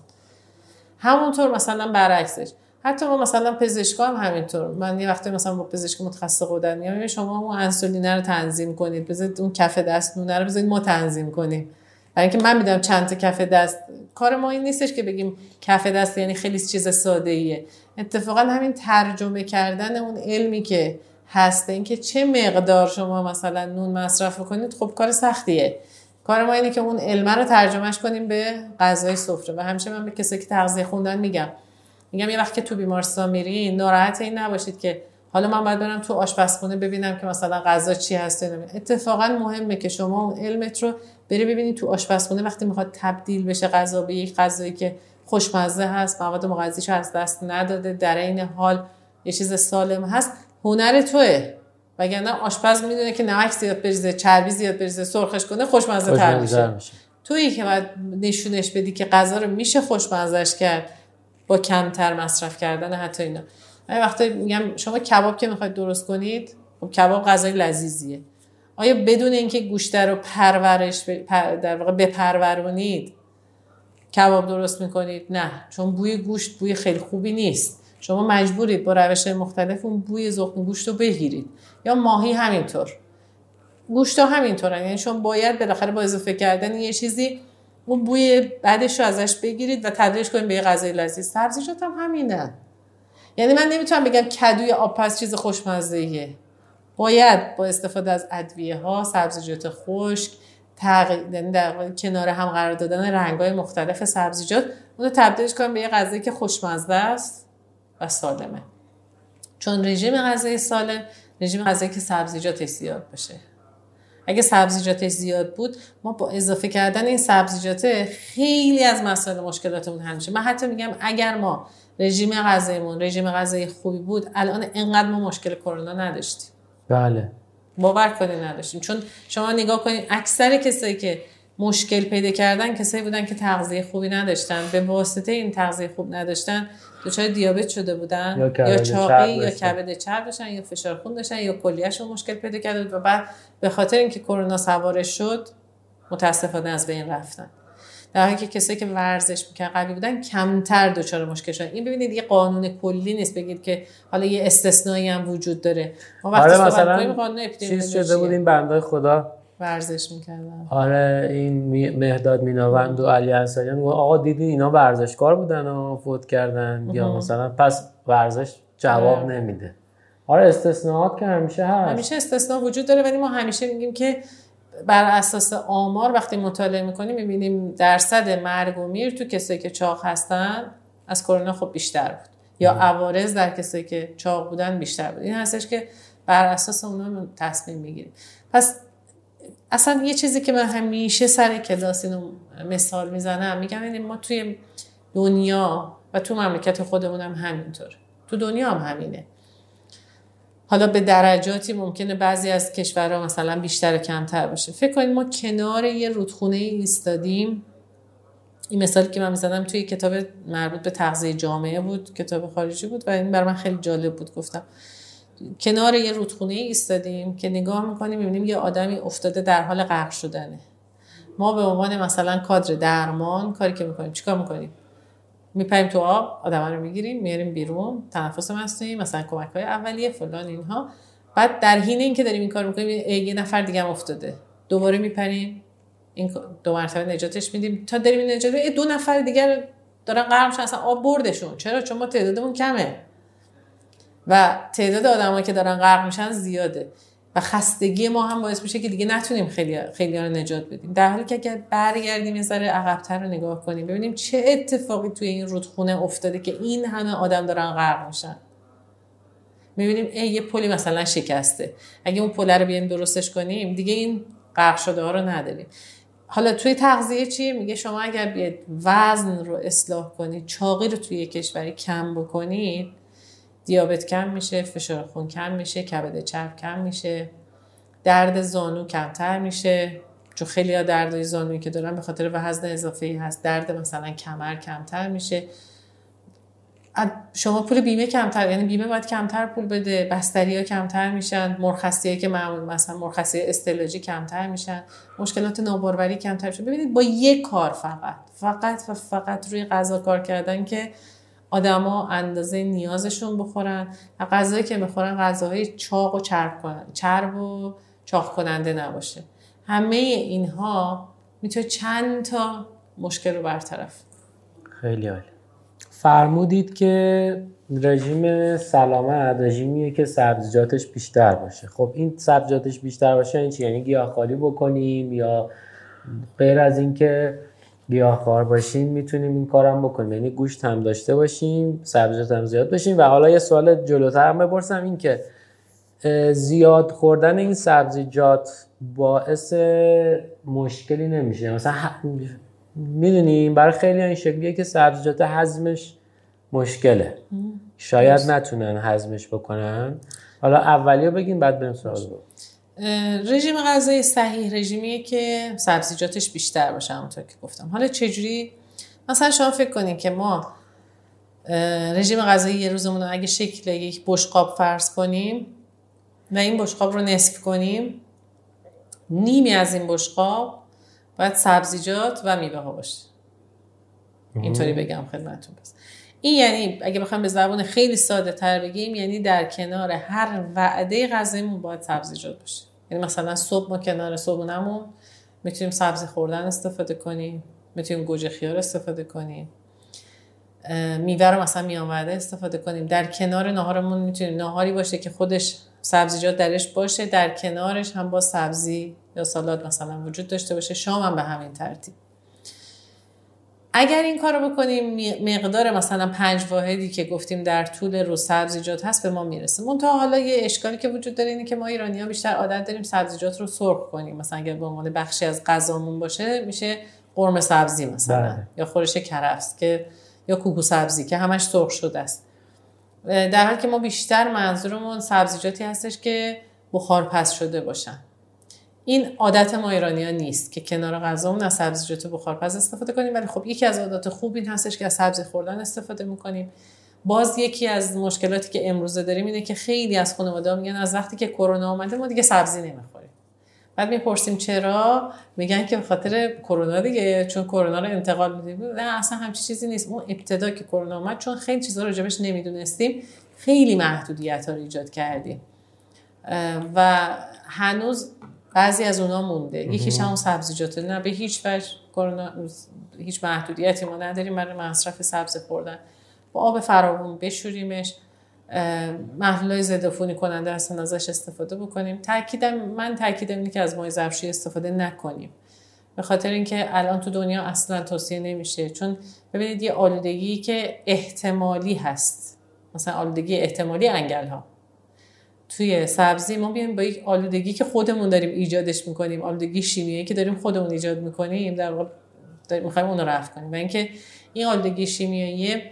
همونطور مثلا برعکسش. حتی ما مثلا پزشکا هم همینطور. من یه وقتی مثلا با پزشک متخصص قدرت میام شما اون انسولین رو تنظیم کنید. بذارید اون کف دست نونه رو بذارید ما تنظیم کنیم. برای اینکه من میدم چند تا کف دست. کار ما این نیستش که بگیم کف دست یعنی خیلی چیز ساده ایه اتفاقا همین ترجمه کردن اون علمی که هست. اینکه چه مقدار شما مثلا نون مصرف کنید خب کار سختیه. کار ما اینه که اون علمه رو ترجمهش کنیم به غذای سفره. و همیشه من به کسی که تغذیه خوندن میگم. میگم یه وقت که تو بیمارستان میری ناراحت این نباشید که حالا من باید برم تو آشپزخونه ببینم که مثلا غذا چی هست اتفاقا مهمه که شما اون علمت رو بری ببینید تو آشپزخونه وقتی می‌خواد تبدیل بشه غذا به یک غذایی که خوشمزه هست مواد مغذیش از دست نداده در این حال یه چیز سالم هست. هنر توه. وگرنه آشپز می‌دونه که نمک زیاد بریزه چربی زیاد بریزه سرخش کنه خوشمزه تر میشه. تویی که باید نشونش بدی که غذا رو میشه خوشمزهش کرد با کمتر مصرف کردن حتی اینا. من وقتی میگم شما کباب که می‌خواید درست کنید خب کباب غذای لذیذیه. آیا بدون اینکه گوشت رو پرورش در واقع بپرورونید کباب درست می‌کنید؟ نه. چون بوی گوشت بوی خیلی خوبی نیست. شما مجبورید با روش مختلف اون بوی زخم گوشت رو بگیرید. یا ماهی همینطور. گوشت ها همینطور یعنی شما باید بالاخره با اضافه کردن یه چیزی اون بوی بعدش رو ازش بگیرید و تدریج کنید به یه غذای لذیذ. سبزیجات هم همینه. یعنی من نمی‌تونم بگم کدوی آبپز چیز خوشمزه باید با استفاده از ادویه ها سبزیجات خشک یعنی در کنار هم قرار دادن رنگ های مختلف سبزیجات اون رو تبدیلش کنم به یه غذایی که خوشمزه است. و سالمه. چون رژیم غذایی سالم رژیم غذایی که سبزیجاتش زیاد باشه. اگه سبزیجاتش زیاد بود ما با اضافه کردن این سبزیجات خیلی از مسائل مشکلاتمون حل میشه. من حتی میگم اگر ما رژیم غذاییمون رژیم غذایی خوبی بود الان انقدر ما مشکل کرونا نداشتیم. بله. باور کنید نداشتیم. چون شما نگاه کنید اکثر کسایی که مشکل پیدا کردن کسایی بودن که تغذیه خوبی نداشتن به واسطه این تغذیه خوب نداشتن دچار دیابت شده بودن یا چاقی یا. کبد چرب داشتن یا فشار خون داشتن یا کلیهشون مشکل پیدا کرده بود و بعد به خاطر اینکه کرونا سوارش شد متاسفانه از بین رفتن در حالی که کسایی که ورزش می‌کردن قوی بودن کمتر دچار مشکل شدن این ببینید یه قانون کلی نیست بگید که حالا یه استثنایی هم وجود داره ما وقتی آره مثلا قانون چیز شده بود. این بنده خدا ورزش می‌کردن آره این مهداد میناوند و علی انصاریان میگن آقا دیدی اینا ورزشکار بودن و فوت کردن؟ یا مثلا پس ورزش جواب آره. نمیده. آره استثناءات که همیشه هست. همیشه استثناء وجود داره ولی ما همیشه میگیم که بر اساس آمار وقتی مطالعه می‌کنیم می‌بینیم درصد مرگ و میر تو کسایی که چاق هستن از کرونا خب بیشتر بود. یا عوارض در کسایی که چاق بودن بیشتر بود. این هستش که بر اساس اونا تصمیم می‌گیریم. پس اصلا یه چیزی که من همیشه سر کلاس اینو مثال می‌زنم میگم این ما توی دنیا و تو مملکت خودمون هم همینطور. تو دنیا هم همینه. حالا به درجاتی ممکنه بعضی از کشورها مثلا بیشتر و کمتر باشه. فکر کنید ما کنار یه رودخونه ای ایستادیم. این مثالی که من می‌زنم توی کتاب مربوط به تغذیه جامعه بود کتاب خارجی بود و این برای من خیلی جالب بود گفتم. کنار یه رودخونه ای ایستادیم که نگاه می‌کنیم می‌بینیم یه آدمی افتاده در حال غرق شدنه. ما به عنوان مثلا کادر درمان کاری که می‌کنیم چیکار می‌کنیم؟ میپریم تو آب آدم رو می‌گیریم میاریم بیرون تنفس مصنوعی مثلا کمک های اولیه فلان اینها. بعد در حین اینکه داریم این کار می‌کنیم یه نفر دیگه هم افتاده. دوباره میپریم این دو مرتبه نجاتش میدیم. تا داریم این نجات دو نفر دیگر دارن غرق اصلا آب بردشون. چرا؟ چون ما تعدادمون کمه. و تعداد آدمایی که دارن غرق میشن زیاده. و خستگی ما هم باعث میشه که دیگه نتونیم خیلی خیلی رو نجات بدیم. در حالی که اگر برگردیم یه ذره عقب‌تر رو نگاه کنیم ببینیم چه اتفاقی توی این رودخونه افتاده که این همه آدم دارن غرق میشن. می‌بینیم ای یه پلی مثلا شکسته. اگه اون پل رو بیایم درستش کنیم دیگه این غرق شده ها رو نداریم. حالا توی تغذیه چیه میگه شما اگر بیاید وزن رو اصلاح کنید چاقی رو توی کشوری کم بکنید دیابت کم میشه فشار خون کم میشه کبد چرب کم میشه درد زانو کمتر میشه. چون خیلی ها دردای زانویی که دارن به خاطر وزن اضافه ای هست درد مثلا کمر کمتر میشه. شما پول بیمه کمتر یعنی بیمه باید کمتر پول بده بستری ها کمتر میشن مرخصی که معمول مثلا مرخصی استعلاجی کمتر میشن مشکلات ناباروری کمتر میشن ببینید با یک کار فقط فقط و فقط روی غذا کار کردن که آدما اندازه نیازشون بخورن و غذایی که می‌خورن غذاهای چاق و چرب کنن چرب و چاق کننده نباشه. همه اینها می‌تونه چند تا مشکل رو برطرف. خیلی عالی. فرمودید که رژیم سلامت رژیمیه که سبزیجاتش بیشتر باشه. خب این سبزیجاتش بیشتر باشه این چی؟ یعنی گیاهخواری بکنیم یا غیر از اینکه گیاهخوار باشیم می‌تونیم این کارم بکنیم. یعنی گوشت هم داشته باشیم سبزیجات هم زیاد باشیم و حالا یه سوال جلوتر هم بپرسم این که زیاد خوردن این سبزیجات باعث مشکلی نمیشه؟ مثلا می‌دونیم برای خیلی این شکلیه که سبزیجات هضمش مشکله. شاید نتونن هضمش بکنن. حالا اولیو بگیم بعد بریم سراغ. رژیم غذایی صحیح رژیمیه که سبزیجاتش بیشتر باشه همونطور که گفتم. حالا چجوری؟ مثلا شما فکر کنین که ما رژیم غذایی یه روزمون رو اگه شکل یک بشقاب فرض کنیم و این بشقاب رو نصف کنیم نیمی از این بشقاب باید سبزیجات و میوه ها باشه. اینطوری بگم خدمتتون پس. این یعنی اگه بخوام به زبان خیلی ساده تر بگیم یعنی در کنار هر وعده غذایمون باید سبزیجات باشه. یعنی مثلا صبح ما کنار صبحونمون می‌تونیم سبزی خوردن استفاده کنیم می‌تونیم گوجه خیار استفاده کنیم. میوه رو مثلا میان وعده استفاده کنیم. در کنار ناهارمون می‌تونیم ناهاری باشه که خودش سبزیجات درش باشه در کنارش هم با سبزی یا سالاد مثلا وجود داشته باشه. شام هم به همین ترتیب. اگر این کارو بکنیم مقدار مثلا پنج واحدی که گفتیم در طول روز سبزیجات هست به ما می‌رسه. منتها حالا یه اشکالی که وجود داره اینه که ما ایرانی ها بیشتر عادت داریم سبزیجات رو سرخ کنیم. مثلا اگر به عنوان بخشی از غذامون باشه میشه قرمه سبزی مثلا بله. یا خورش کرفس که یا کوکو سبزی که همش سرخ شده است. در حالی که ما بیشتر منظورمون سبزیجاتی هستش که بخار پس شده باشن. این عادت ما ایرانی ها نیست که کنار غذامون از سبزیجات بخارپز استفاده کنیم ولی خب یکی از عادات خوب این هستش که از سبزی خوردن استفاده می‌کنیم. باز یکی از مشکلاتی که امروزه داریم اینه که خیلی از خانواده میگن از وقتی که کرونا آمده ما دیگه سبزی نمی‌خوریم. بعد می‌پرسیم چرا؟ میگن که به خاطر کرونا دیگه چون کرونا رو انتقال میدیم. نه اصلا همچی چیزی نیست. اون ابتدا که کرونا اومد چون خیلی چیزا راجبش نمی‌دونستیم خیلی محدودیت ها رو ایجاد کردیم. و هنوز بعضی از اونا مونده. یکیش همون سبزیجات نه به هیچ وجه کرونا هیچ محدودیتی ما نداریم. برای مصرف سبز خوردن با آب فراوون بشوریمش. محلول ضد عفونی کننده هستن ازش استفاده بکنیم. تاکیدم من تاکیدم اینه که از مای ظرفشویی استفاده نکنیم. به خاطر اینکه الان تو دنیا اصلا توصیه نمیشه. چون ببینید یه آلودگی که احتمالی هست. مثلا آلودگی احتمالی انگل ها توی سبزی ما بیایم با یک آلودگی که خودمون داریم ایجادش می‌کنیم آلودگی شیمیایی که داریم خودمون ایجاد می‌کنیم در واقع می‌خوایم اون رو رفع کنیم. و اینکه این آلودگی شیمیایی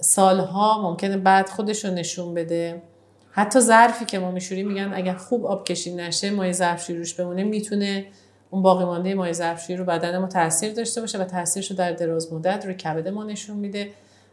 سالها ممکنه بعد خودش رو نشون بده. حتی ظرفی که ما میشوریم میگن اگر خوب آب کشید نشه مایع ظرفشویی روش بمونه می‌تونه اون باقی مانده مایع ظرفشویی رو بدن ما تاثیر داشته باشه و تاثیرش رو در دراز مدت روی کبد ما نشون میده.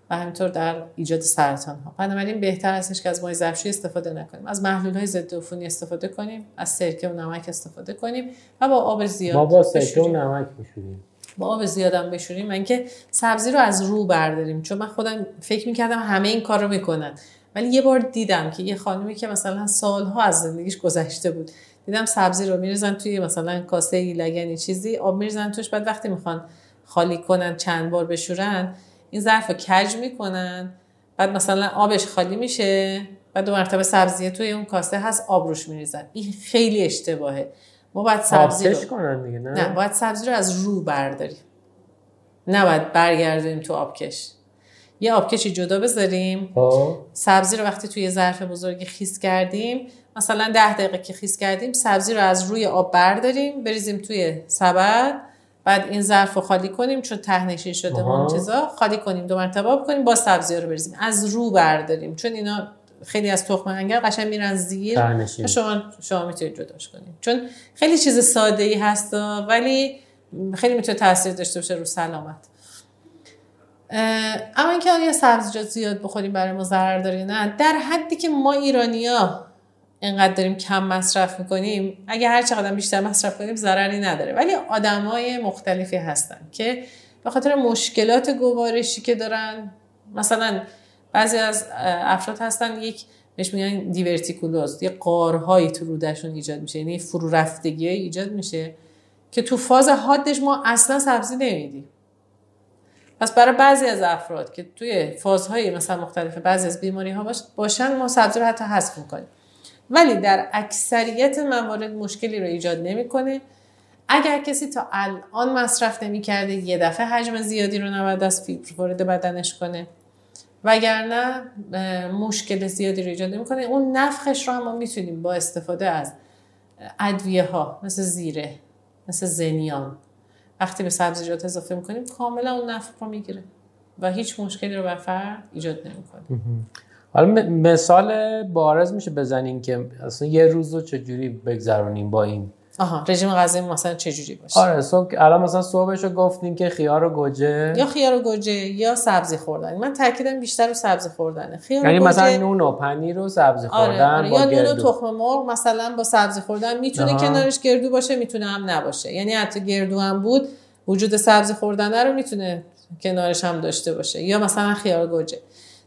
و همینطور در ایجاد سرطان ها بنابراین بهتر هستش که از مایع ظرفشویی استفاده نکنیم. از محلول های ضد عفونی استفاده کنیم از سرکه و نمک استفاده کنیم و با آب زیاد ما با سرکه و نمک میشوریم. با آب زیادم بشوریم. من که سبزی رو از رو برداریم. چون من خودم فکر می‌کردم همه این کار رو می‌کنن. ولی یه بار دیدم که یه خانمی که مثلا سالها از زندگیش گذشته بود دیدم سبزی رو میریزن توی مثلا کاسه لگنی چیزی آب میریزن توش. بعد وقتی می‌خوان خالی کنن چند بار بشورن این ظرف رو کج می‌کنن. بعد مثلا آبش خالی میشه بعد دو مرتبه سبزی توی اون کاسه هست آب روش میریزن. این خیلی اشتباهه. ما باید سبزی رو کنن دیگه نه؟ نه باید سبزی رو از رو برداریم. نه باید برگردیم تو آبکش. یه آبکشی جدا بذاریم. خب. سبزی رو وقتی توی ظرف بزرگی خیس کردیم مثلا ده دقیقه که خیس کردیم سبزی رو از روی آب برداریم بریزیم توی سبد. بعد این ظرف رو خالی کنیم چون تهنشین شده اون چیزا. خالی کنیم دو مرتبه آب کنیم با سبزی رو بریزیم. از رو برداریم. چون اینا خیلی از تخم انگل قشنگ میرن زیر. تهنشین. شما شما می‌تونید جداش کنیم چون خیلی چیز ساده ای هست ولی خیلی می‌تونه تاثیر داشته باشه رو سلامت. اما اینکه آیا سبزیجات زیاد بخوریم برای ما ضرر داره نه در حدی که ما ایرانیا اینقدر داریم کم مصرف می‌کنیم اگه هر چقدر بیشتر مصرف کنیم ضرری نداره. ولی آدمای مختلفی هستن که به خاطر مشکلات گوارشی که دارن مثلا بعضی از افراد هستن یک بهش میگن دیورتیکولوز یه قارهایی تو رودشون ایجاد میشه یعنی فرو رفتگی ایجاد میشه که تو فاز حادش ما اصلا سبزی نمیدیم. پس برای بعضی از افراد که توی فازهای مثلا مختلف بعضی از بیماری ها باشن ما سبزی رو حتی حذف می‌کنیم. ولی در اکثریت موارد مشکلی رو ایجاد نمی‌کنه. اگر کسی تا الان مصرف نمی‌کرده یه دفعه حجم زیادی رو نباید از فیبر وارد بدنش کنه. وگرنه مشکل زیادی رو ایجاد نمی‌کنه. اون نفخش رو هم ما می‌تونیم با استفاده از ادویه ها مثل زیره مثل زنیان وقتی به سبزیجات اضافه می‌کنیم کاملا اون نفخ رو می‌گیره و هیچ مشکلی رو بر فرد ایجاد نمی‌کنه. حالا مثال بارز میشه بزنین که اصلا یه روز رو چجوری بگذرونیم با این؟ آها رژیم غذایی مثلا چجوری باشه؟ آره صبح الان مثلا صبحش رو گفتین که خیار و گوجه. یا خیار و گوجه یا سبزی خوردن. من تاکیدم بیشتر رو سبزی خوردنه. خیار یعنی و گوجه مثلا نون و پنیر و سبزی خوردن آره, آره. با یا نون و گردو. تخم مرغ مثلا با سبزی خوردن. می‌تونه آها. کنارش گردو باشه می‌تونه هم نباشه. یعنی حتی گردو هم بود وجود سبزی خوردن رو می‌تونه کنارش هم داشته باشه. یا مثلا خیار گوجه.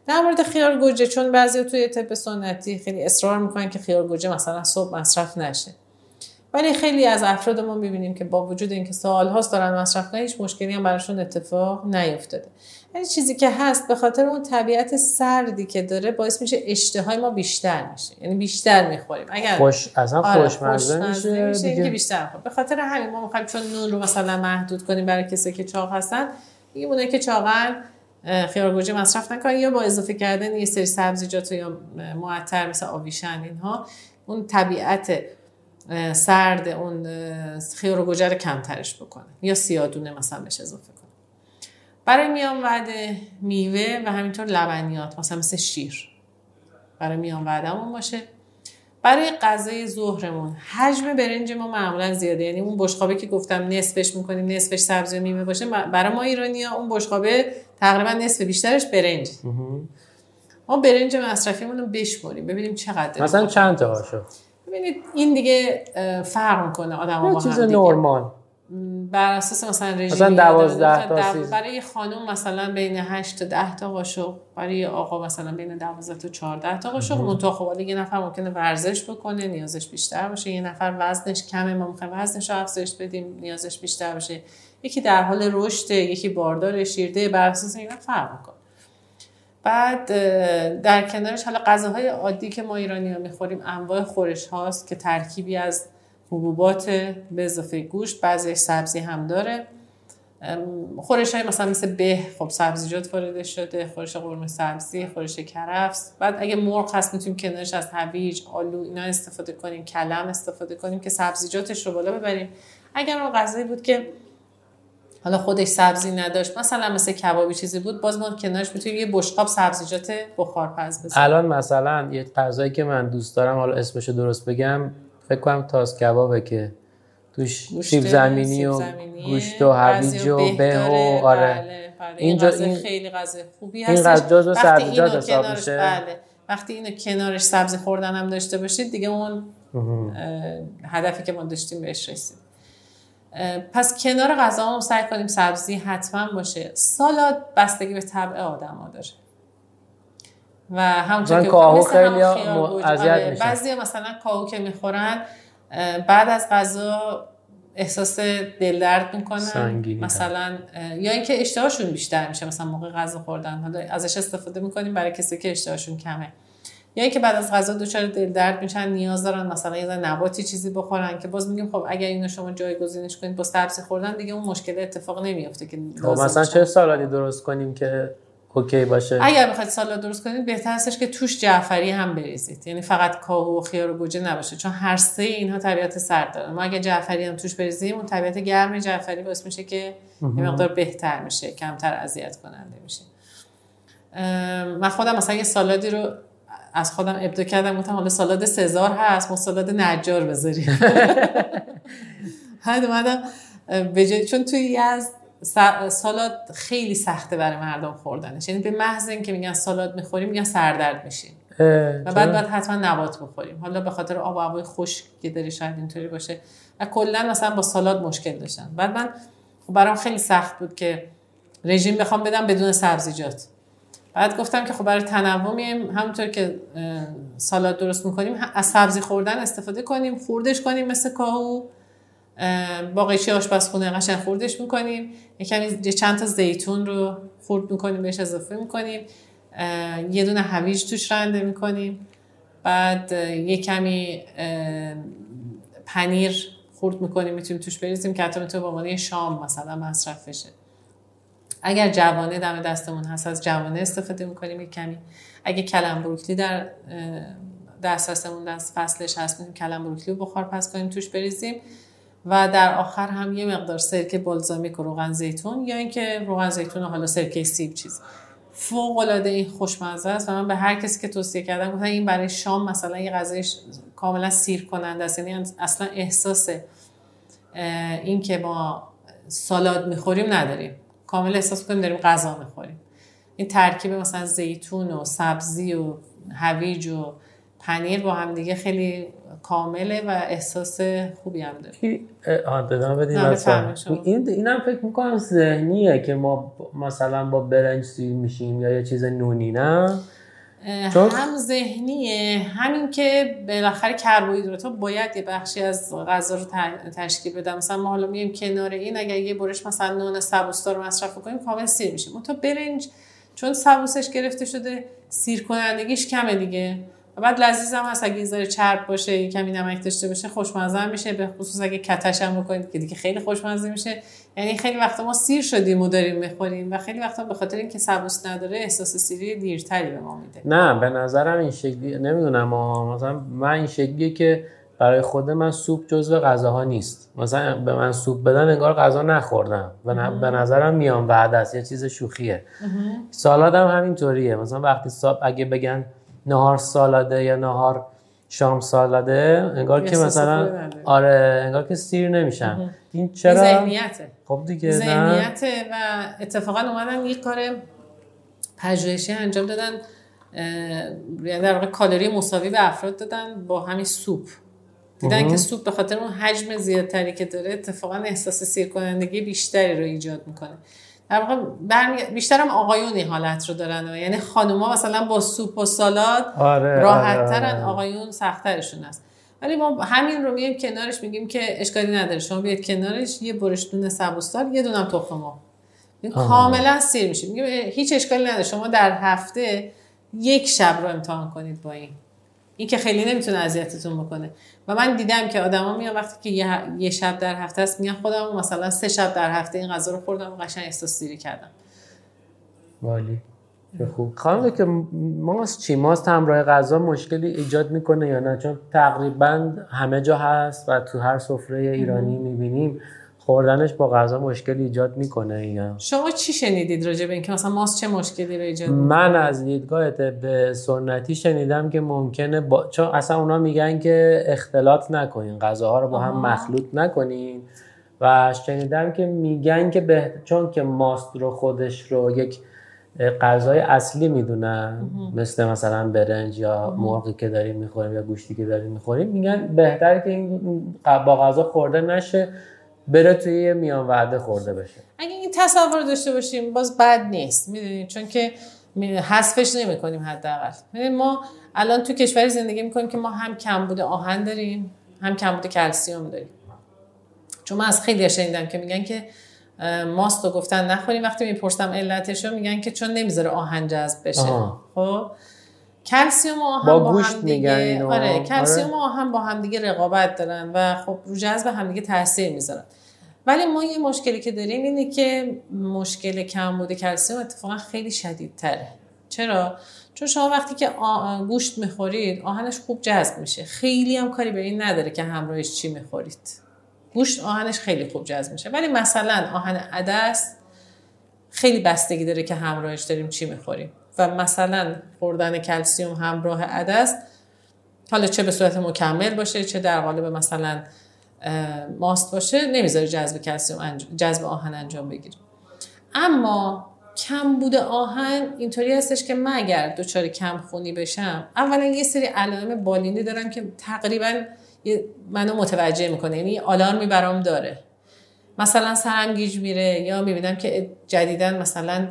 در مورد خیار گوجه چون بعضی توی طب سنتی خیلی اصرار می‌کنن که خیار گوجه مثلا صبح مصرف نشه. ولی خیلی از افراد ما می‌بینیم که با وجود اینکه سالهاست دارن مصرف کنن هیچ مشکلی هم براشون اتفاق نیفتاده. یعنی چیزی که هست به خاطر اون طبیعت سردی که داره باعث میشه اشتهای ما بیشتر میشه. یعنی بیشتر می‌خوریم. اگر خوش اصلا آره، خوشمزه میشه میشه دیگه. بیشتر می‌خوریم به خاطر همین ما می‌خوایم چون نون رو مثلا محدود کنیم برای کسی که چاق هستن دیگه اونه که چاقن خیار گوجه مصرف نکنن یا با اضافه کردن یه سری سبزیجات یا معطر مثل آویشن اینها اون طبیعت سرد اون خیار گوجه رو کمترش بکنه یا سیادونه مثلا بهش اضافه کنه برای میان وعده میوه و همینطور لبنیات مثلا مثل شیر. برای میان وعدهمون باشه. برای غذای ظهرمون. حجم برنج ما معمولا زیاده. یعنی اون بشقابه که گفتم نصفش می‌کنیم نصفش سبزی و میوه باشه برای ما ایرانی ها اون بشقابه تقریبا نصف بیشترش برنج. ما برنج مصرفیمون رو بشماریم ببینیم چقدر مثلا چند تا هاشو ببینید این دیگه فرق می‌کنه آدم با چیز نرمال. بر اساس مثلا رژیم مثلا 12 تا. برای خانم مثلا بین 8 تا 10 تا قاشق برای آقا مثلا بین 12 تا 14 تا قاشق منتها خب یه نفر ممکنه ورزش بکنه نیازش بیشتر باشه. یه نفر وزنش کمه ما می‌خوایم وزنش رو افزایش بدیم نیازش بیشتر باشه. یکی در حال رشد یکی باردار شیرده بر اساس اینا فرق می‌کنه. بعد در کنارش حالا غذاهای عادی که ما ایرانی ها می‌خوریم انواع خورش هاست که ترکیبی از حبوبات به اضافه گوشت بعضی سبزی هم داره. خورش های مثلا مثل به خب سبزیجات وارد شده خورش قرمه سبزی خورش کرفس. بعد اگه مرغ هست می‌تونیم کنارش از هویج آلو اینا استفاده کنیم کلم استفاده کنیم که سبزیجاتش رو بالا ببریم. اگر اون غذایی بود که حالا خودش سبزی نداشت مثلا مثل کبابی چیزی بود باز ما کنارش می‌تونیم یه بشقاب سبزیجات بخارپز بزنیم. الان مثلا یه غذایی که من دوست دارم حالا اسمشو درست بگم فکر کنم تاس کبابه که توش سیب زمینی و گوشت و هویج و به و آره. بله، بله. اینجا این خیلی غذا خوبی هست این غذا جزو سبزیجات حساب میشه. بله. وقتی اینو کنارش سبزی خوردن هم داشته باشید دیگه اون هدفی که ما داشتیم بهش رسید پس کنار غذا هم سعی کنیم سبزی حتما باشه. سالاد بستگی به طبع آدم داره. و همونطور که کاهو خیلی اذیت آره، میشن بعضی مثلا کاهو که می‌خورن بعد از غذا احساس دل درد می‌کنن مثلا یا اینکه اشتهاشون بیشتر میشه مثلا موقع غذا خوردن. حالا ازش استفاده می‌کنیم برای کسی که اشتهاشون کمه. یا اینکه بعد از غذا دچار دل درد میشن نیاز دارن مثلا یه نباتی چیزی بخورن که باز میگیم خب اگر اینو شما جایگزینش کنید با سبزی خوردن دیگه اون مشکل اتفاق نمیافته که خب مثلا چه سالادی درست کنیم که اوکی باشه. اگر بخواید سالاد درست کنید بهتر هستش که توش جعفری هم بریزید. یعنی فقط کاهو و خیار و گوجه نباشه چون هر سه اینها طبیعت سرد دارن ما اگه جعفری هم توش بریزیم اون طبیعت گرم جعفری باعث میشه که یه مقدار بهتر میشه کمتر اذیت کننده میشه. من خودم مثلا یه سالادی رو از خودم ابدا کردم گفتم حالا سالاد سزار هست ما سالاد نجار بذاریم. *laughs* بعد اومدم چون توی از سالاد خیلی سخته برای مردم خوردنش. یعنی به محض اینکه میگن سالاد می‌خوریم میگن سردرد میشیم. و بعد باید حتما نبات بخوریم. حالا به خاطر آب و هوای خشک که داره شاید اینطوری باشه. و کلا مثلا با سالاد مشکل داشتن. بعد من خب برام خیلی سخت بود که رژیم بخوام بدم بدون سبزیجات. بعد گفتم که خب برای تنوع میایم همونطور که سالاد درست می‌کنیم از سبزی خوردن استفاده کنیم خوردش کنیم مثل کاهو. با قیچی آشپزخونه قشنگ خوردش می‌کنیم. یه چند تا زیتون رو خورد می‌کنیم بهش اضافه می‌کنیم. یه دونه هویج توش رنده می‌کنیم. بعد یه کمی پنیر خورد می‌کنیم می‌تونیم توش بریزیم که حتی تو به شام مثلا مصرف بشه. اگر جوانه دم دستمون هست از جوانه استفاده می‌کنیم یک کمی. اگه کلم بروکلی در دسترسمون دست فصلش هست می‌تونیم کلم بروکلی رو بخار پس کنیم توش بریزیم. و در آخر هم یه مقدار سرکه بالزامیک و روغن زیتون یا اینکه روغن زیتون و حالا سرکه سیب چیز. فوق العاده این خوشمزه است و من به هر کسی که توصیه کردم گفتم این برای شام مثلا یه غذای کاملا سیر کننده است. یعنی اصلا احساس این که ما سالاد می‌خوریم نداریم. کامل احساس کنیم داریم غذا می‌خوریم. این ترکیب مثلا زیتون و سبزی و هویج و پنیر با هم دیگه خیلی کامله و احساس خوبی هم داره. بدم بدیم این اینم فکر می‌کنم ذهنیه که ما مثلا با برنج سیر میشیم یا یه چیز نونی نه؟ هم ذهنیه همین که بالاخره کربوهیدرات ها باید یه بخشی از غذا رو تشکیل بدم. مثلا ما حالا میگیم کنار این اگر یه برش مثلا نون سبوستا رو مصرف کنیم کامل سیر میشیم اون تا برنج چون سبوسش گرفته شده سیر کنندگیش کمه دیگه. و بعد لذیذ هم هست. اگه ذره چرب باشه کمی نمک داشته باشه خوشمزه میشه. به خصوص اگه کتش هم بکنید که دیگه خیلی خوشمزه میشه. یعنی خیلی وقتا ما سیر شدیم و داریم می‌خوریم و خیلی وقتا به خاطر اینکه سبوس نداره احساس سیری دیرتری به ما میده. نه به نظرم این شکلی نمی‌دونم مثلا من این شکلیه که برای خود من سوپ جزو غذاها نیست. مثلا به من سوپ بدن انگار غذا نخوردم. و به نظرم میان وعده است یه چیز شوخیه. سالاد هم همینطوریه. مثلا وقتی صاحب اگه بگن نهار سالاده یا نهار شام سالاده انگار که مثلا آره انگار که سیر نمیشن. این چرا؟ ذهنیته. خب دیگه ذهنیته و اتفاقا اومدن یه کار پژوهشی انجام دادن یعنی در واقع کالری مساوی به افراد دادن با همین سوپ. دیدن که سوپ به خاطر اون حجم زیادتری که داره اتفاقا احساس سیر کنندگی بیشتری رو ایجاد می‌کنه. در واقع بیشتر هم آقایون این حالت رو دارن یعنی خانوما مثلا با سوپ و سالاد آره، راحت آره، ترن آره. آقایون سختترشون است. ولی ما همین رو میایم کنارش میگیم که اشکالی نداره. شما بیاید کنارش یه برش دونه سبوستار یه دونم تخم مرغ. کاملا سیر میشه. میگیم هیچ اشکالی نداره. شما در هفته یک شب رو امتحان کنید با این. این که خیلی نمی‌تونه اذیتتون بکنه. و من دیدم که آدما میان وقتی که یه, یه شب در هفته است میان خودم مثلا سه شب در هفته این غذا رو خوردم و قشنگ احساس سیری کردم. والی. خوب. خانم که ماست چی؟ ماست همراه غذا مشکلی ایجاد می‌کنه یا نه؟ چون تقریبا همه جا هست و تو هر سفره ایرانی می‌بینیم خوردنش با غذا مشکل ایجاد می‌کنه یا؟ شما چی شنیدید راجع به اینکه مثلا ماست چه مشکلی رو ایجاد من از دیدگاه طب سنتی شنیدم که ممکنه با... چون اصلا اونا میگن که اختلاط نکنین غذاها رو با هم مخلوط نکنین. و شنیدم که میگن که به... چون که ماست رو خودش رو یک غذای اصلی می‌دونن مثل مثلا برنج یا مرغی که داریم می‌خوریم یا گوشتی که داریم می‌خوریم میگن بهتر که این با غذا خورده نشه. بره توی یه میان وعده خورده بشه. اگه این تصور داشته باشیم باز بد نیست. می‌دونید چون که حذفش نمی کنیم حداقل ما الان تو کشوری زندگی می‌کنیم که ما هم کمبود آهن داریم هم کمبود کلسیوم داریم. چون من از خیلی شنیدم که میگن که ماست رو گفتن نخوریم. وقتی می‌پرسم علتش رو میگن که چون نمی‌ذاره آهن جذب بشه. خب؟ کلسیوم و آهن با, با, گوشت هم دیگه آره کلسیوم و آهن با هم دیگه رقابت دارن و خب رو جذب هم دیگه تاثیر می‌ذارن. ولی ما یه مشکلی که داریم اینه که مشکل کمبود کلسیوم اتفاقا خیلی شدیدتره. چرا؟ چون شما وقتی که گوشت می‌خورید آهنش خوب جذب میشه. خیلی هم کاری به این نداره که همراهش چی می‌خورید. گوشت آهنش خیلی خوب جذب میشه. ولی مثلا آهن عدس خیلی بستگی داره که همراهش داریم چی می‌خوریم. و مثلا خوردن کلسیوم همراه عدس حالا چه به صورت مکمل باشه چه در قالب مثلا ماست باشه نمی‌ذاره جذب کلسیوم انجام، جذب آهن انجام بگیره. اما کم بوده آهن اینطوری هستش که من اگر دچار کم خونی بشم اولا یه سری علائم بالینی دارم که تقریبا منو متوجه می‌کنه یعنی آلارمی برام داره. مثلا سرم گیج میره یا می‌بینم که جدیدن مثلا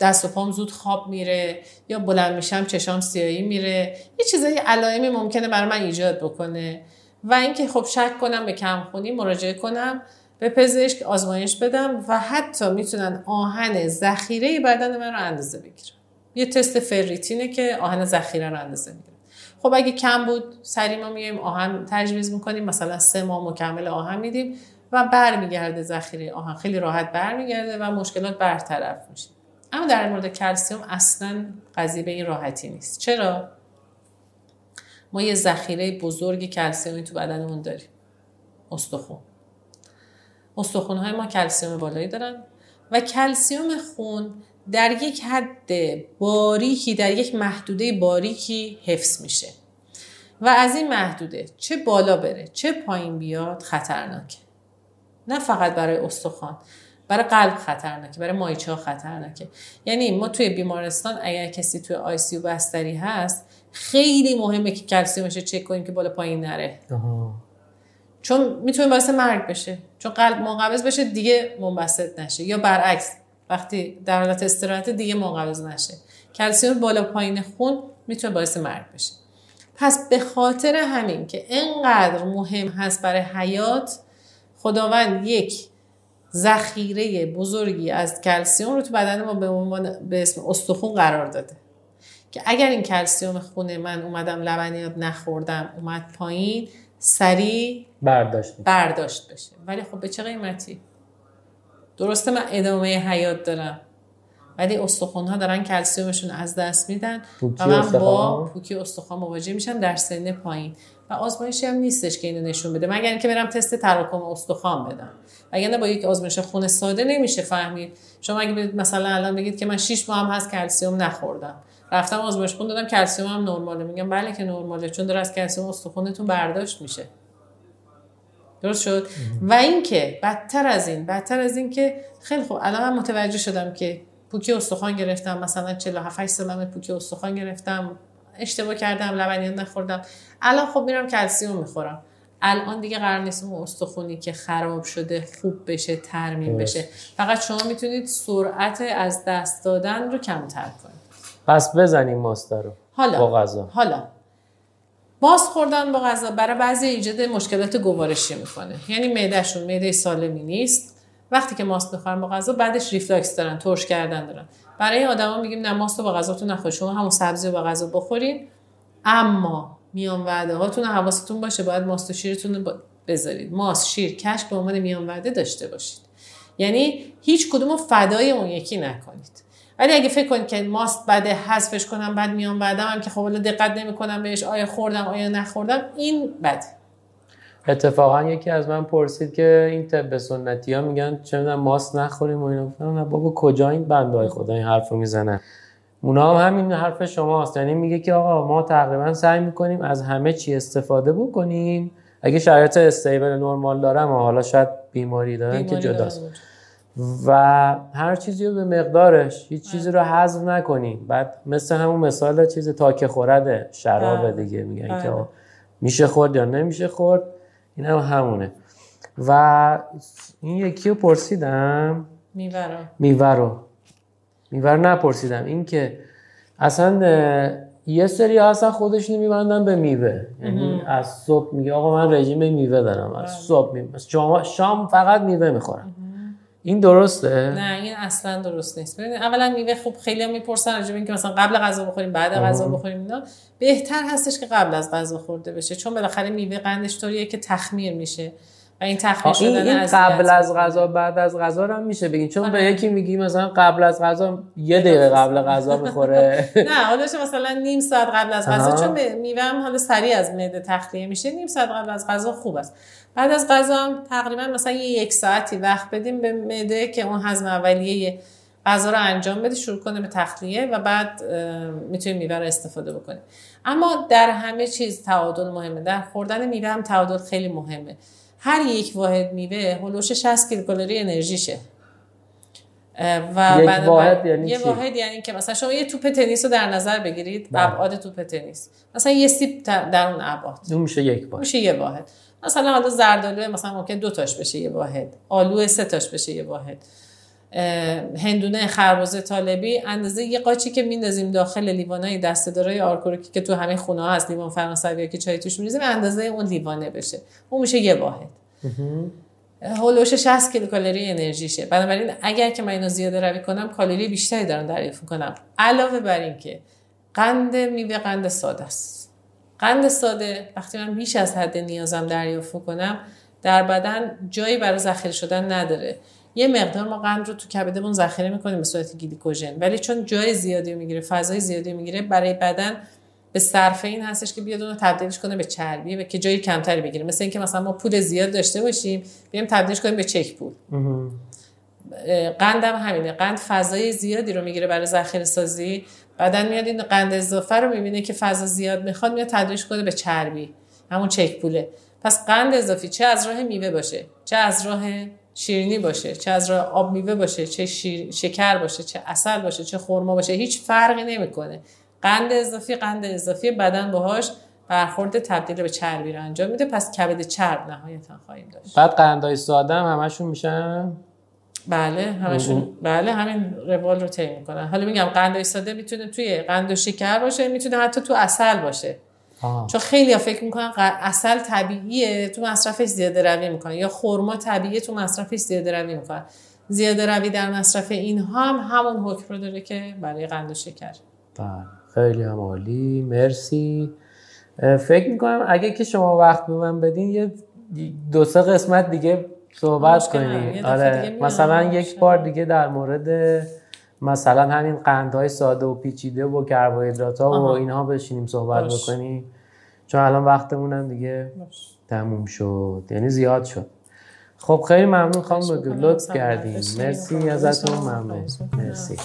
دست و پام زود خواب میره یا بلند میشم چشام سیایی میره. یه چیزایی علائمی ممکنه برای من ایجاد بکنه و اینکه خب شک کنم به کمخونی مراجعه کنم به پزشک آزمایش بدم و حتی می‌تونن آهن ذخیره بدن من رو اندازه بگیرن. یه تست فریتینه که آهن ذخیره رو اندازه می‌گیره خب اگه کم بود سری ما میایم آهن تجویز می‌کنیم مثلا سه ماه مکمل آهن میدیم. و برمیگرده ذخیره آهن. خیلی راحت برمیگرده و مشکلات برطرف میشه. اما در مورد کلسیوم اصلا قضیه به این راحتی نیست. چرا؟ ما یه ذخیره بزرگی کلسیومی تو بدنمون داریم. استخون. استخون های ما کلسیوم بالایی دارن و کلسیوم خون در یک حد باریکی در یک محدوده باریکی حفظ میشه. و از این محدوده چه بالا بره چه پایین بیاد خطرناکه. نه فقط برای استخوان برای قلب خطرناکه برای مایچه ها خطرناکه. یعنی ما توی بیمارستان اگر کسی توی آی سی بستری هست خیلی مهمه که کلسیومش رو چک کنیم که بالا پایین نره. چون می‌تونه باعث مرگ بشه. چون قلب منقبض بشه دیگه منبسط نشه. یا برعکس وقتی در حالت استراحت دیگه منقبض نشه. کلسیوم بالا پایین خون می‌تونه باعث مرگ بشه. پس به خاطر همین که انقدر مهم هست برای حیات خداوند یک ذخیره بزرگی از کلسیوم رو تو بدن ما به عنوان به اسم استخون قرار داده. که اگر این کلسیوم خونه من اومدم لبنیات نخوردم اومد پایین سریع برداشت برداشت بشه. ولی خب به چه قیمتی؟ درسته من ادامه حیات دارم. ولی استخوان ها دارن کلسیومشون از دست میدن و من با پوکی استخوان مواجه میشم در سن پایین و آزمایشی هم نیستش که اینو نشون بده مگر اینکه برم تست تراکم استخوان بدم. وگرنه با یک آزمایش خون ساده نمیشه فهمید. شما اگه مثلا الان بگید که من 6 ماه هم هست کلسیوم نخوردم. رفتم آزمایش خون دادم کلسیوم هم نرماله. میگم بله که نرماله چون داره از کلسیوم استخونتون برداشت میشه. درست شد؟ و اینکه بدتر از این بدتر از این که خیلی خوب الان من متوجه شدم که پوکی استخوان گرفتم مثلا 47 سالمه پوکی استخوان گرفتم اشتباه کردم لبنیات نخوردم. الان خب میرم کلسیوم می‌خورم. الان دیگه قرار نیست اون استخونی که خراب شده خوب بشه ترمیم بشه. فقط شما می‌تونید سرعت از دست دادن رو کمتر کنید. پس بزنیم ماستا رو. حالا. با غذا. حالا. باز خوردن با غذا برای بعضی ایجاد مشکلات گوارشی می‌کنه. یعنی معدهشون معده سالمی نیست. وقتی که ماست می‌خورن با غذا بعدش reflux دارن ترش کردن دارن. برای آدما میگیم نه ماست با غذاتون نخورید. شما همون سبزی با غذا بخورین. اما میان وعده هاتون حواستون باشه باید ماست و شیرتون رو بذارید. ماست شیر کشک به عنوان میان وعده داشته باشید. یعنی هیچ کدوم فدای اون یکی نکنید. ولی اگه فکر کنید که ماست بده حذفش کنم بعد میان بعدم هم که خب دقت نمی‌کنم بهش آیا خوردم آیا نخوردم این بده. اتفاقا یکی از من پرسید که این طب سنتی ها میگن چه می‌دونم ماست نخوریم و اینا. گفتم نه بابا کجا این بندای خدا این حرفو می‌زنن؟ اونا هم همین حرف شماست. یعنی میگه که آقا ما تقریبا سعی می‌کنیم از همه چی استفاده بکنیم. اگه شرایط استیبل نرمال دارم و حالا شاید بیماری دارن که جداست. و هر چیزی رو به مقدارش هیچ چیزی رو حذف نکنیم. بعد مثل همون مثال چیز تا که خورده شراب بله. دیگه میگن که بله. میشه خورد یا نمیشه خورد؟ این هم همونه. و این یکی رو پرسیدم. میوه رو میوه رو نپرسیدم. این که اصلا یه سری اصلا خودشون میبندن به میوه. یعنی از صبح میگه آقا من رژیم میوه دارم. از بله. صبح میوه شام فقط میوه می‌خورم. این درسته؟ نه این اصلا درست نیست. ببینید اولا میوه خوب خیلی هم می‌پرسن راجع اینکه مثلا قبل غذا بخوریم بعد غذا بخوریم اینا. بهتر هستش که قبل از غذا خورده بشه چون بالاخره میوه قندش طوریه که تخمیر میشه و این تخمیر شدن این قبل از غذا بعد از غذا هم میشه بگین. چون به یکی میگی مثلا قبل از غذا یه دقیقه *laughs* قبل غذا بخوره. *laughs* نه حالا مثلا نیم ساعت قبل از غذا چون میوه هم حالا سریع از معده تخلیه میشه نیم ساعت قبل از غذا خوب است. بعد از غذا تقریبا مثلا یه یک ساعتی وقت بدیم به معده که اون هضم اولیه غذا رو انجام بده شروع کنه به تخلیه و بعد می‌تونیم میوه رو استفاده بکنیم. اما در همه چیز تعادل مهمه. در خوردن میوه هم تعادل خیلی مهمه. هر یک واحد میوه هلوش 60 کیلوکالری انرژیشه. و یک واحد یعنی یه واحد یعنی که مثلا شما یه توپ تنیس رو در نظر بگیرید بله. ابعاد توپ تنیس. مثلا یه سیب در اون ابعاد. اون میشه یک واحد. میشه یه واحد. مثلا حالا زردآلو مثلا ممکن دو تاش بشه یه واحد. آلو سه تاش بشه یه واحد. هندونه خربزه طالبی. اندازه یه قاچی که میندازیم داخل لیوانای دسته‌دارای آرکوپالی که تو همه خونه ها هست لیوان فرانسوی که چای توش میریزیم اندازه اون لیوانه بشه. اون میشه یه واحد. هولوحوش 60 کیلوکالری انرژیشه. بنابراین اگر که من اینو زیاده روی کنم کالری بیشتری دارم دریافت کنم علاوه بر این که قند میوه قند ساده است. قند ساده وقتی من بیش از حد نیازم دریافت کنم در بدن جایی برای ذخیره شدن نداره. یه مقدار ما قند رو تو کبدمون ذخیره می‌کنیم به صورت گلیکوژن. ولی چون جای زیادی می‌گیره فضای زیادی می‌گیره برای بدن به صرفه این هستش که بیاد اون رو تبدیلش کنه به چربی و که جای کمتری بگیره. مثل اینکه مثلا ما پول زیاد داشته باشیم بیایم تبدیلش کنیم به چک پول. قند هم همینه. قند فضای زیادی رو می‌گیره برای ذخیره سازی بعدن میاد این قند اضافه رو می‌بینه که فضا زیاد می‌خواد میاد تبدیلش کنه به چربی. همون چک پوله. پس قند اضافی چه از راه میوه باشه چه از راه شیرینی باشه چه از راه آب میوه باشه چه شکر باشه چه اصل باشه چه خرما باشه هیچ فرقی نمی‌کنه. قند اضافی قند اضافی بدن باهاش برخورد تبدیل به چربی رو انجام میده. پس کبد چرب نهایتا خواهیم داشت. بعد قندای ساده هم همشون میشن؟ بله همشون بله همین روال رو طی می‌کنن. حالا میگم قندای ساده می‌تونه توی قند و شکر باشه می‌تونه حتی تو اصل باشه. آه. چون خیلی ها فکر می‌کنن اصل طبیعیه تو مصرفش زیاده روی می‌کنن. یا خورما طبیعیه تو مصرفش زیاده روی می‌کنن. زیاده روی در مصرف اینها هم همون حکم رو داره که برای قند و شکر. بله. خیلی هم عالی. مرسی. فکر می‌کنم اگه که شما وقت به من بدین یه دو سه قسمت دیگه صحبت کنیم آره مثلا یک بار دیگه در مورد مثلا همین قندهای ساده و پیچیده و کربوهیدرات ها و اینها بشینیم صحبت بکنیم. چون الان وقتمون هم دیگه تموم شد. یعنی زیاد شد. خب خیلی ممنون خانم لطف کردیم مرسی. ازتون. ممنون. مرسی.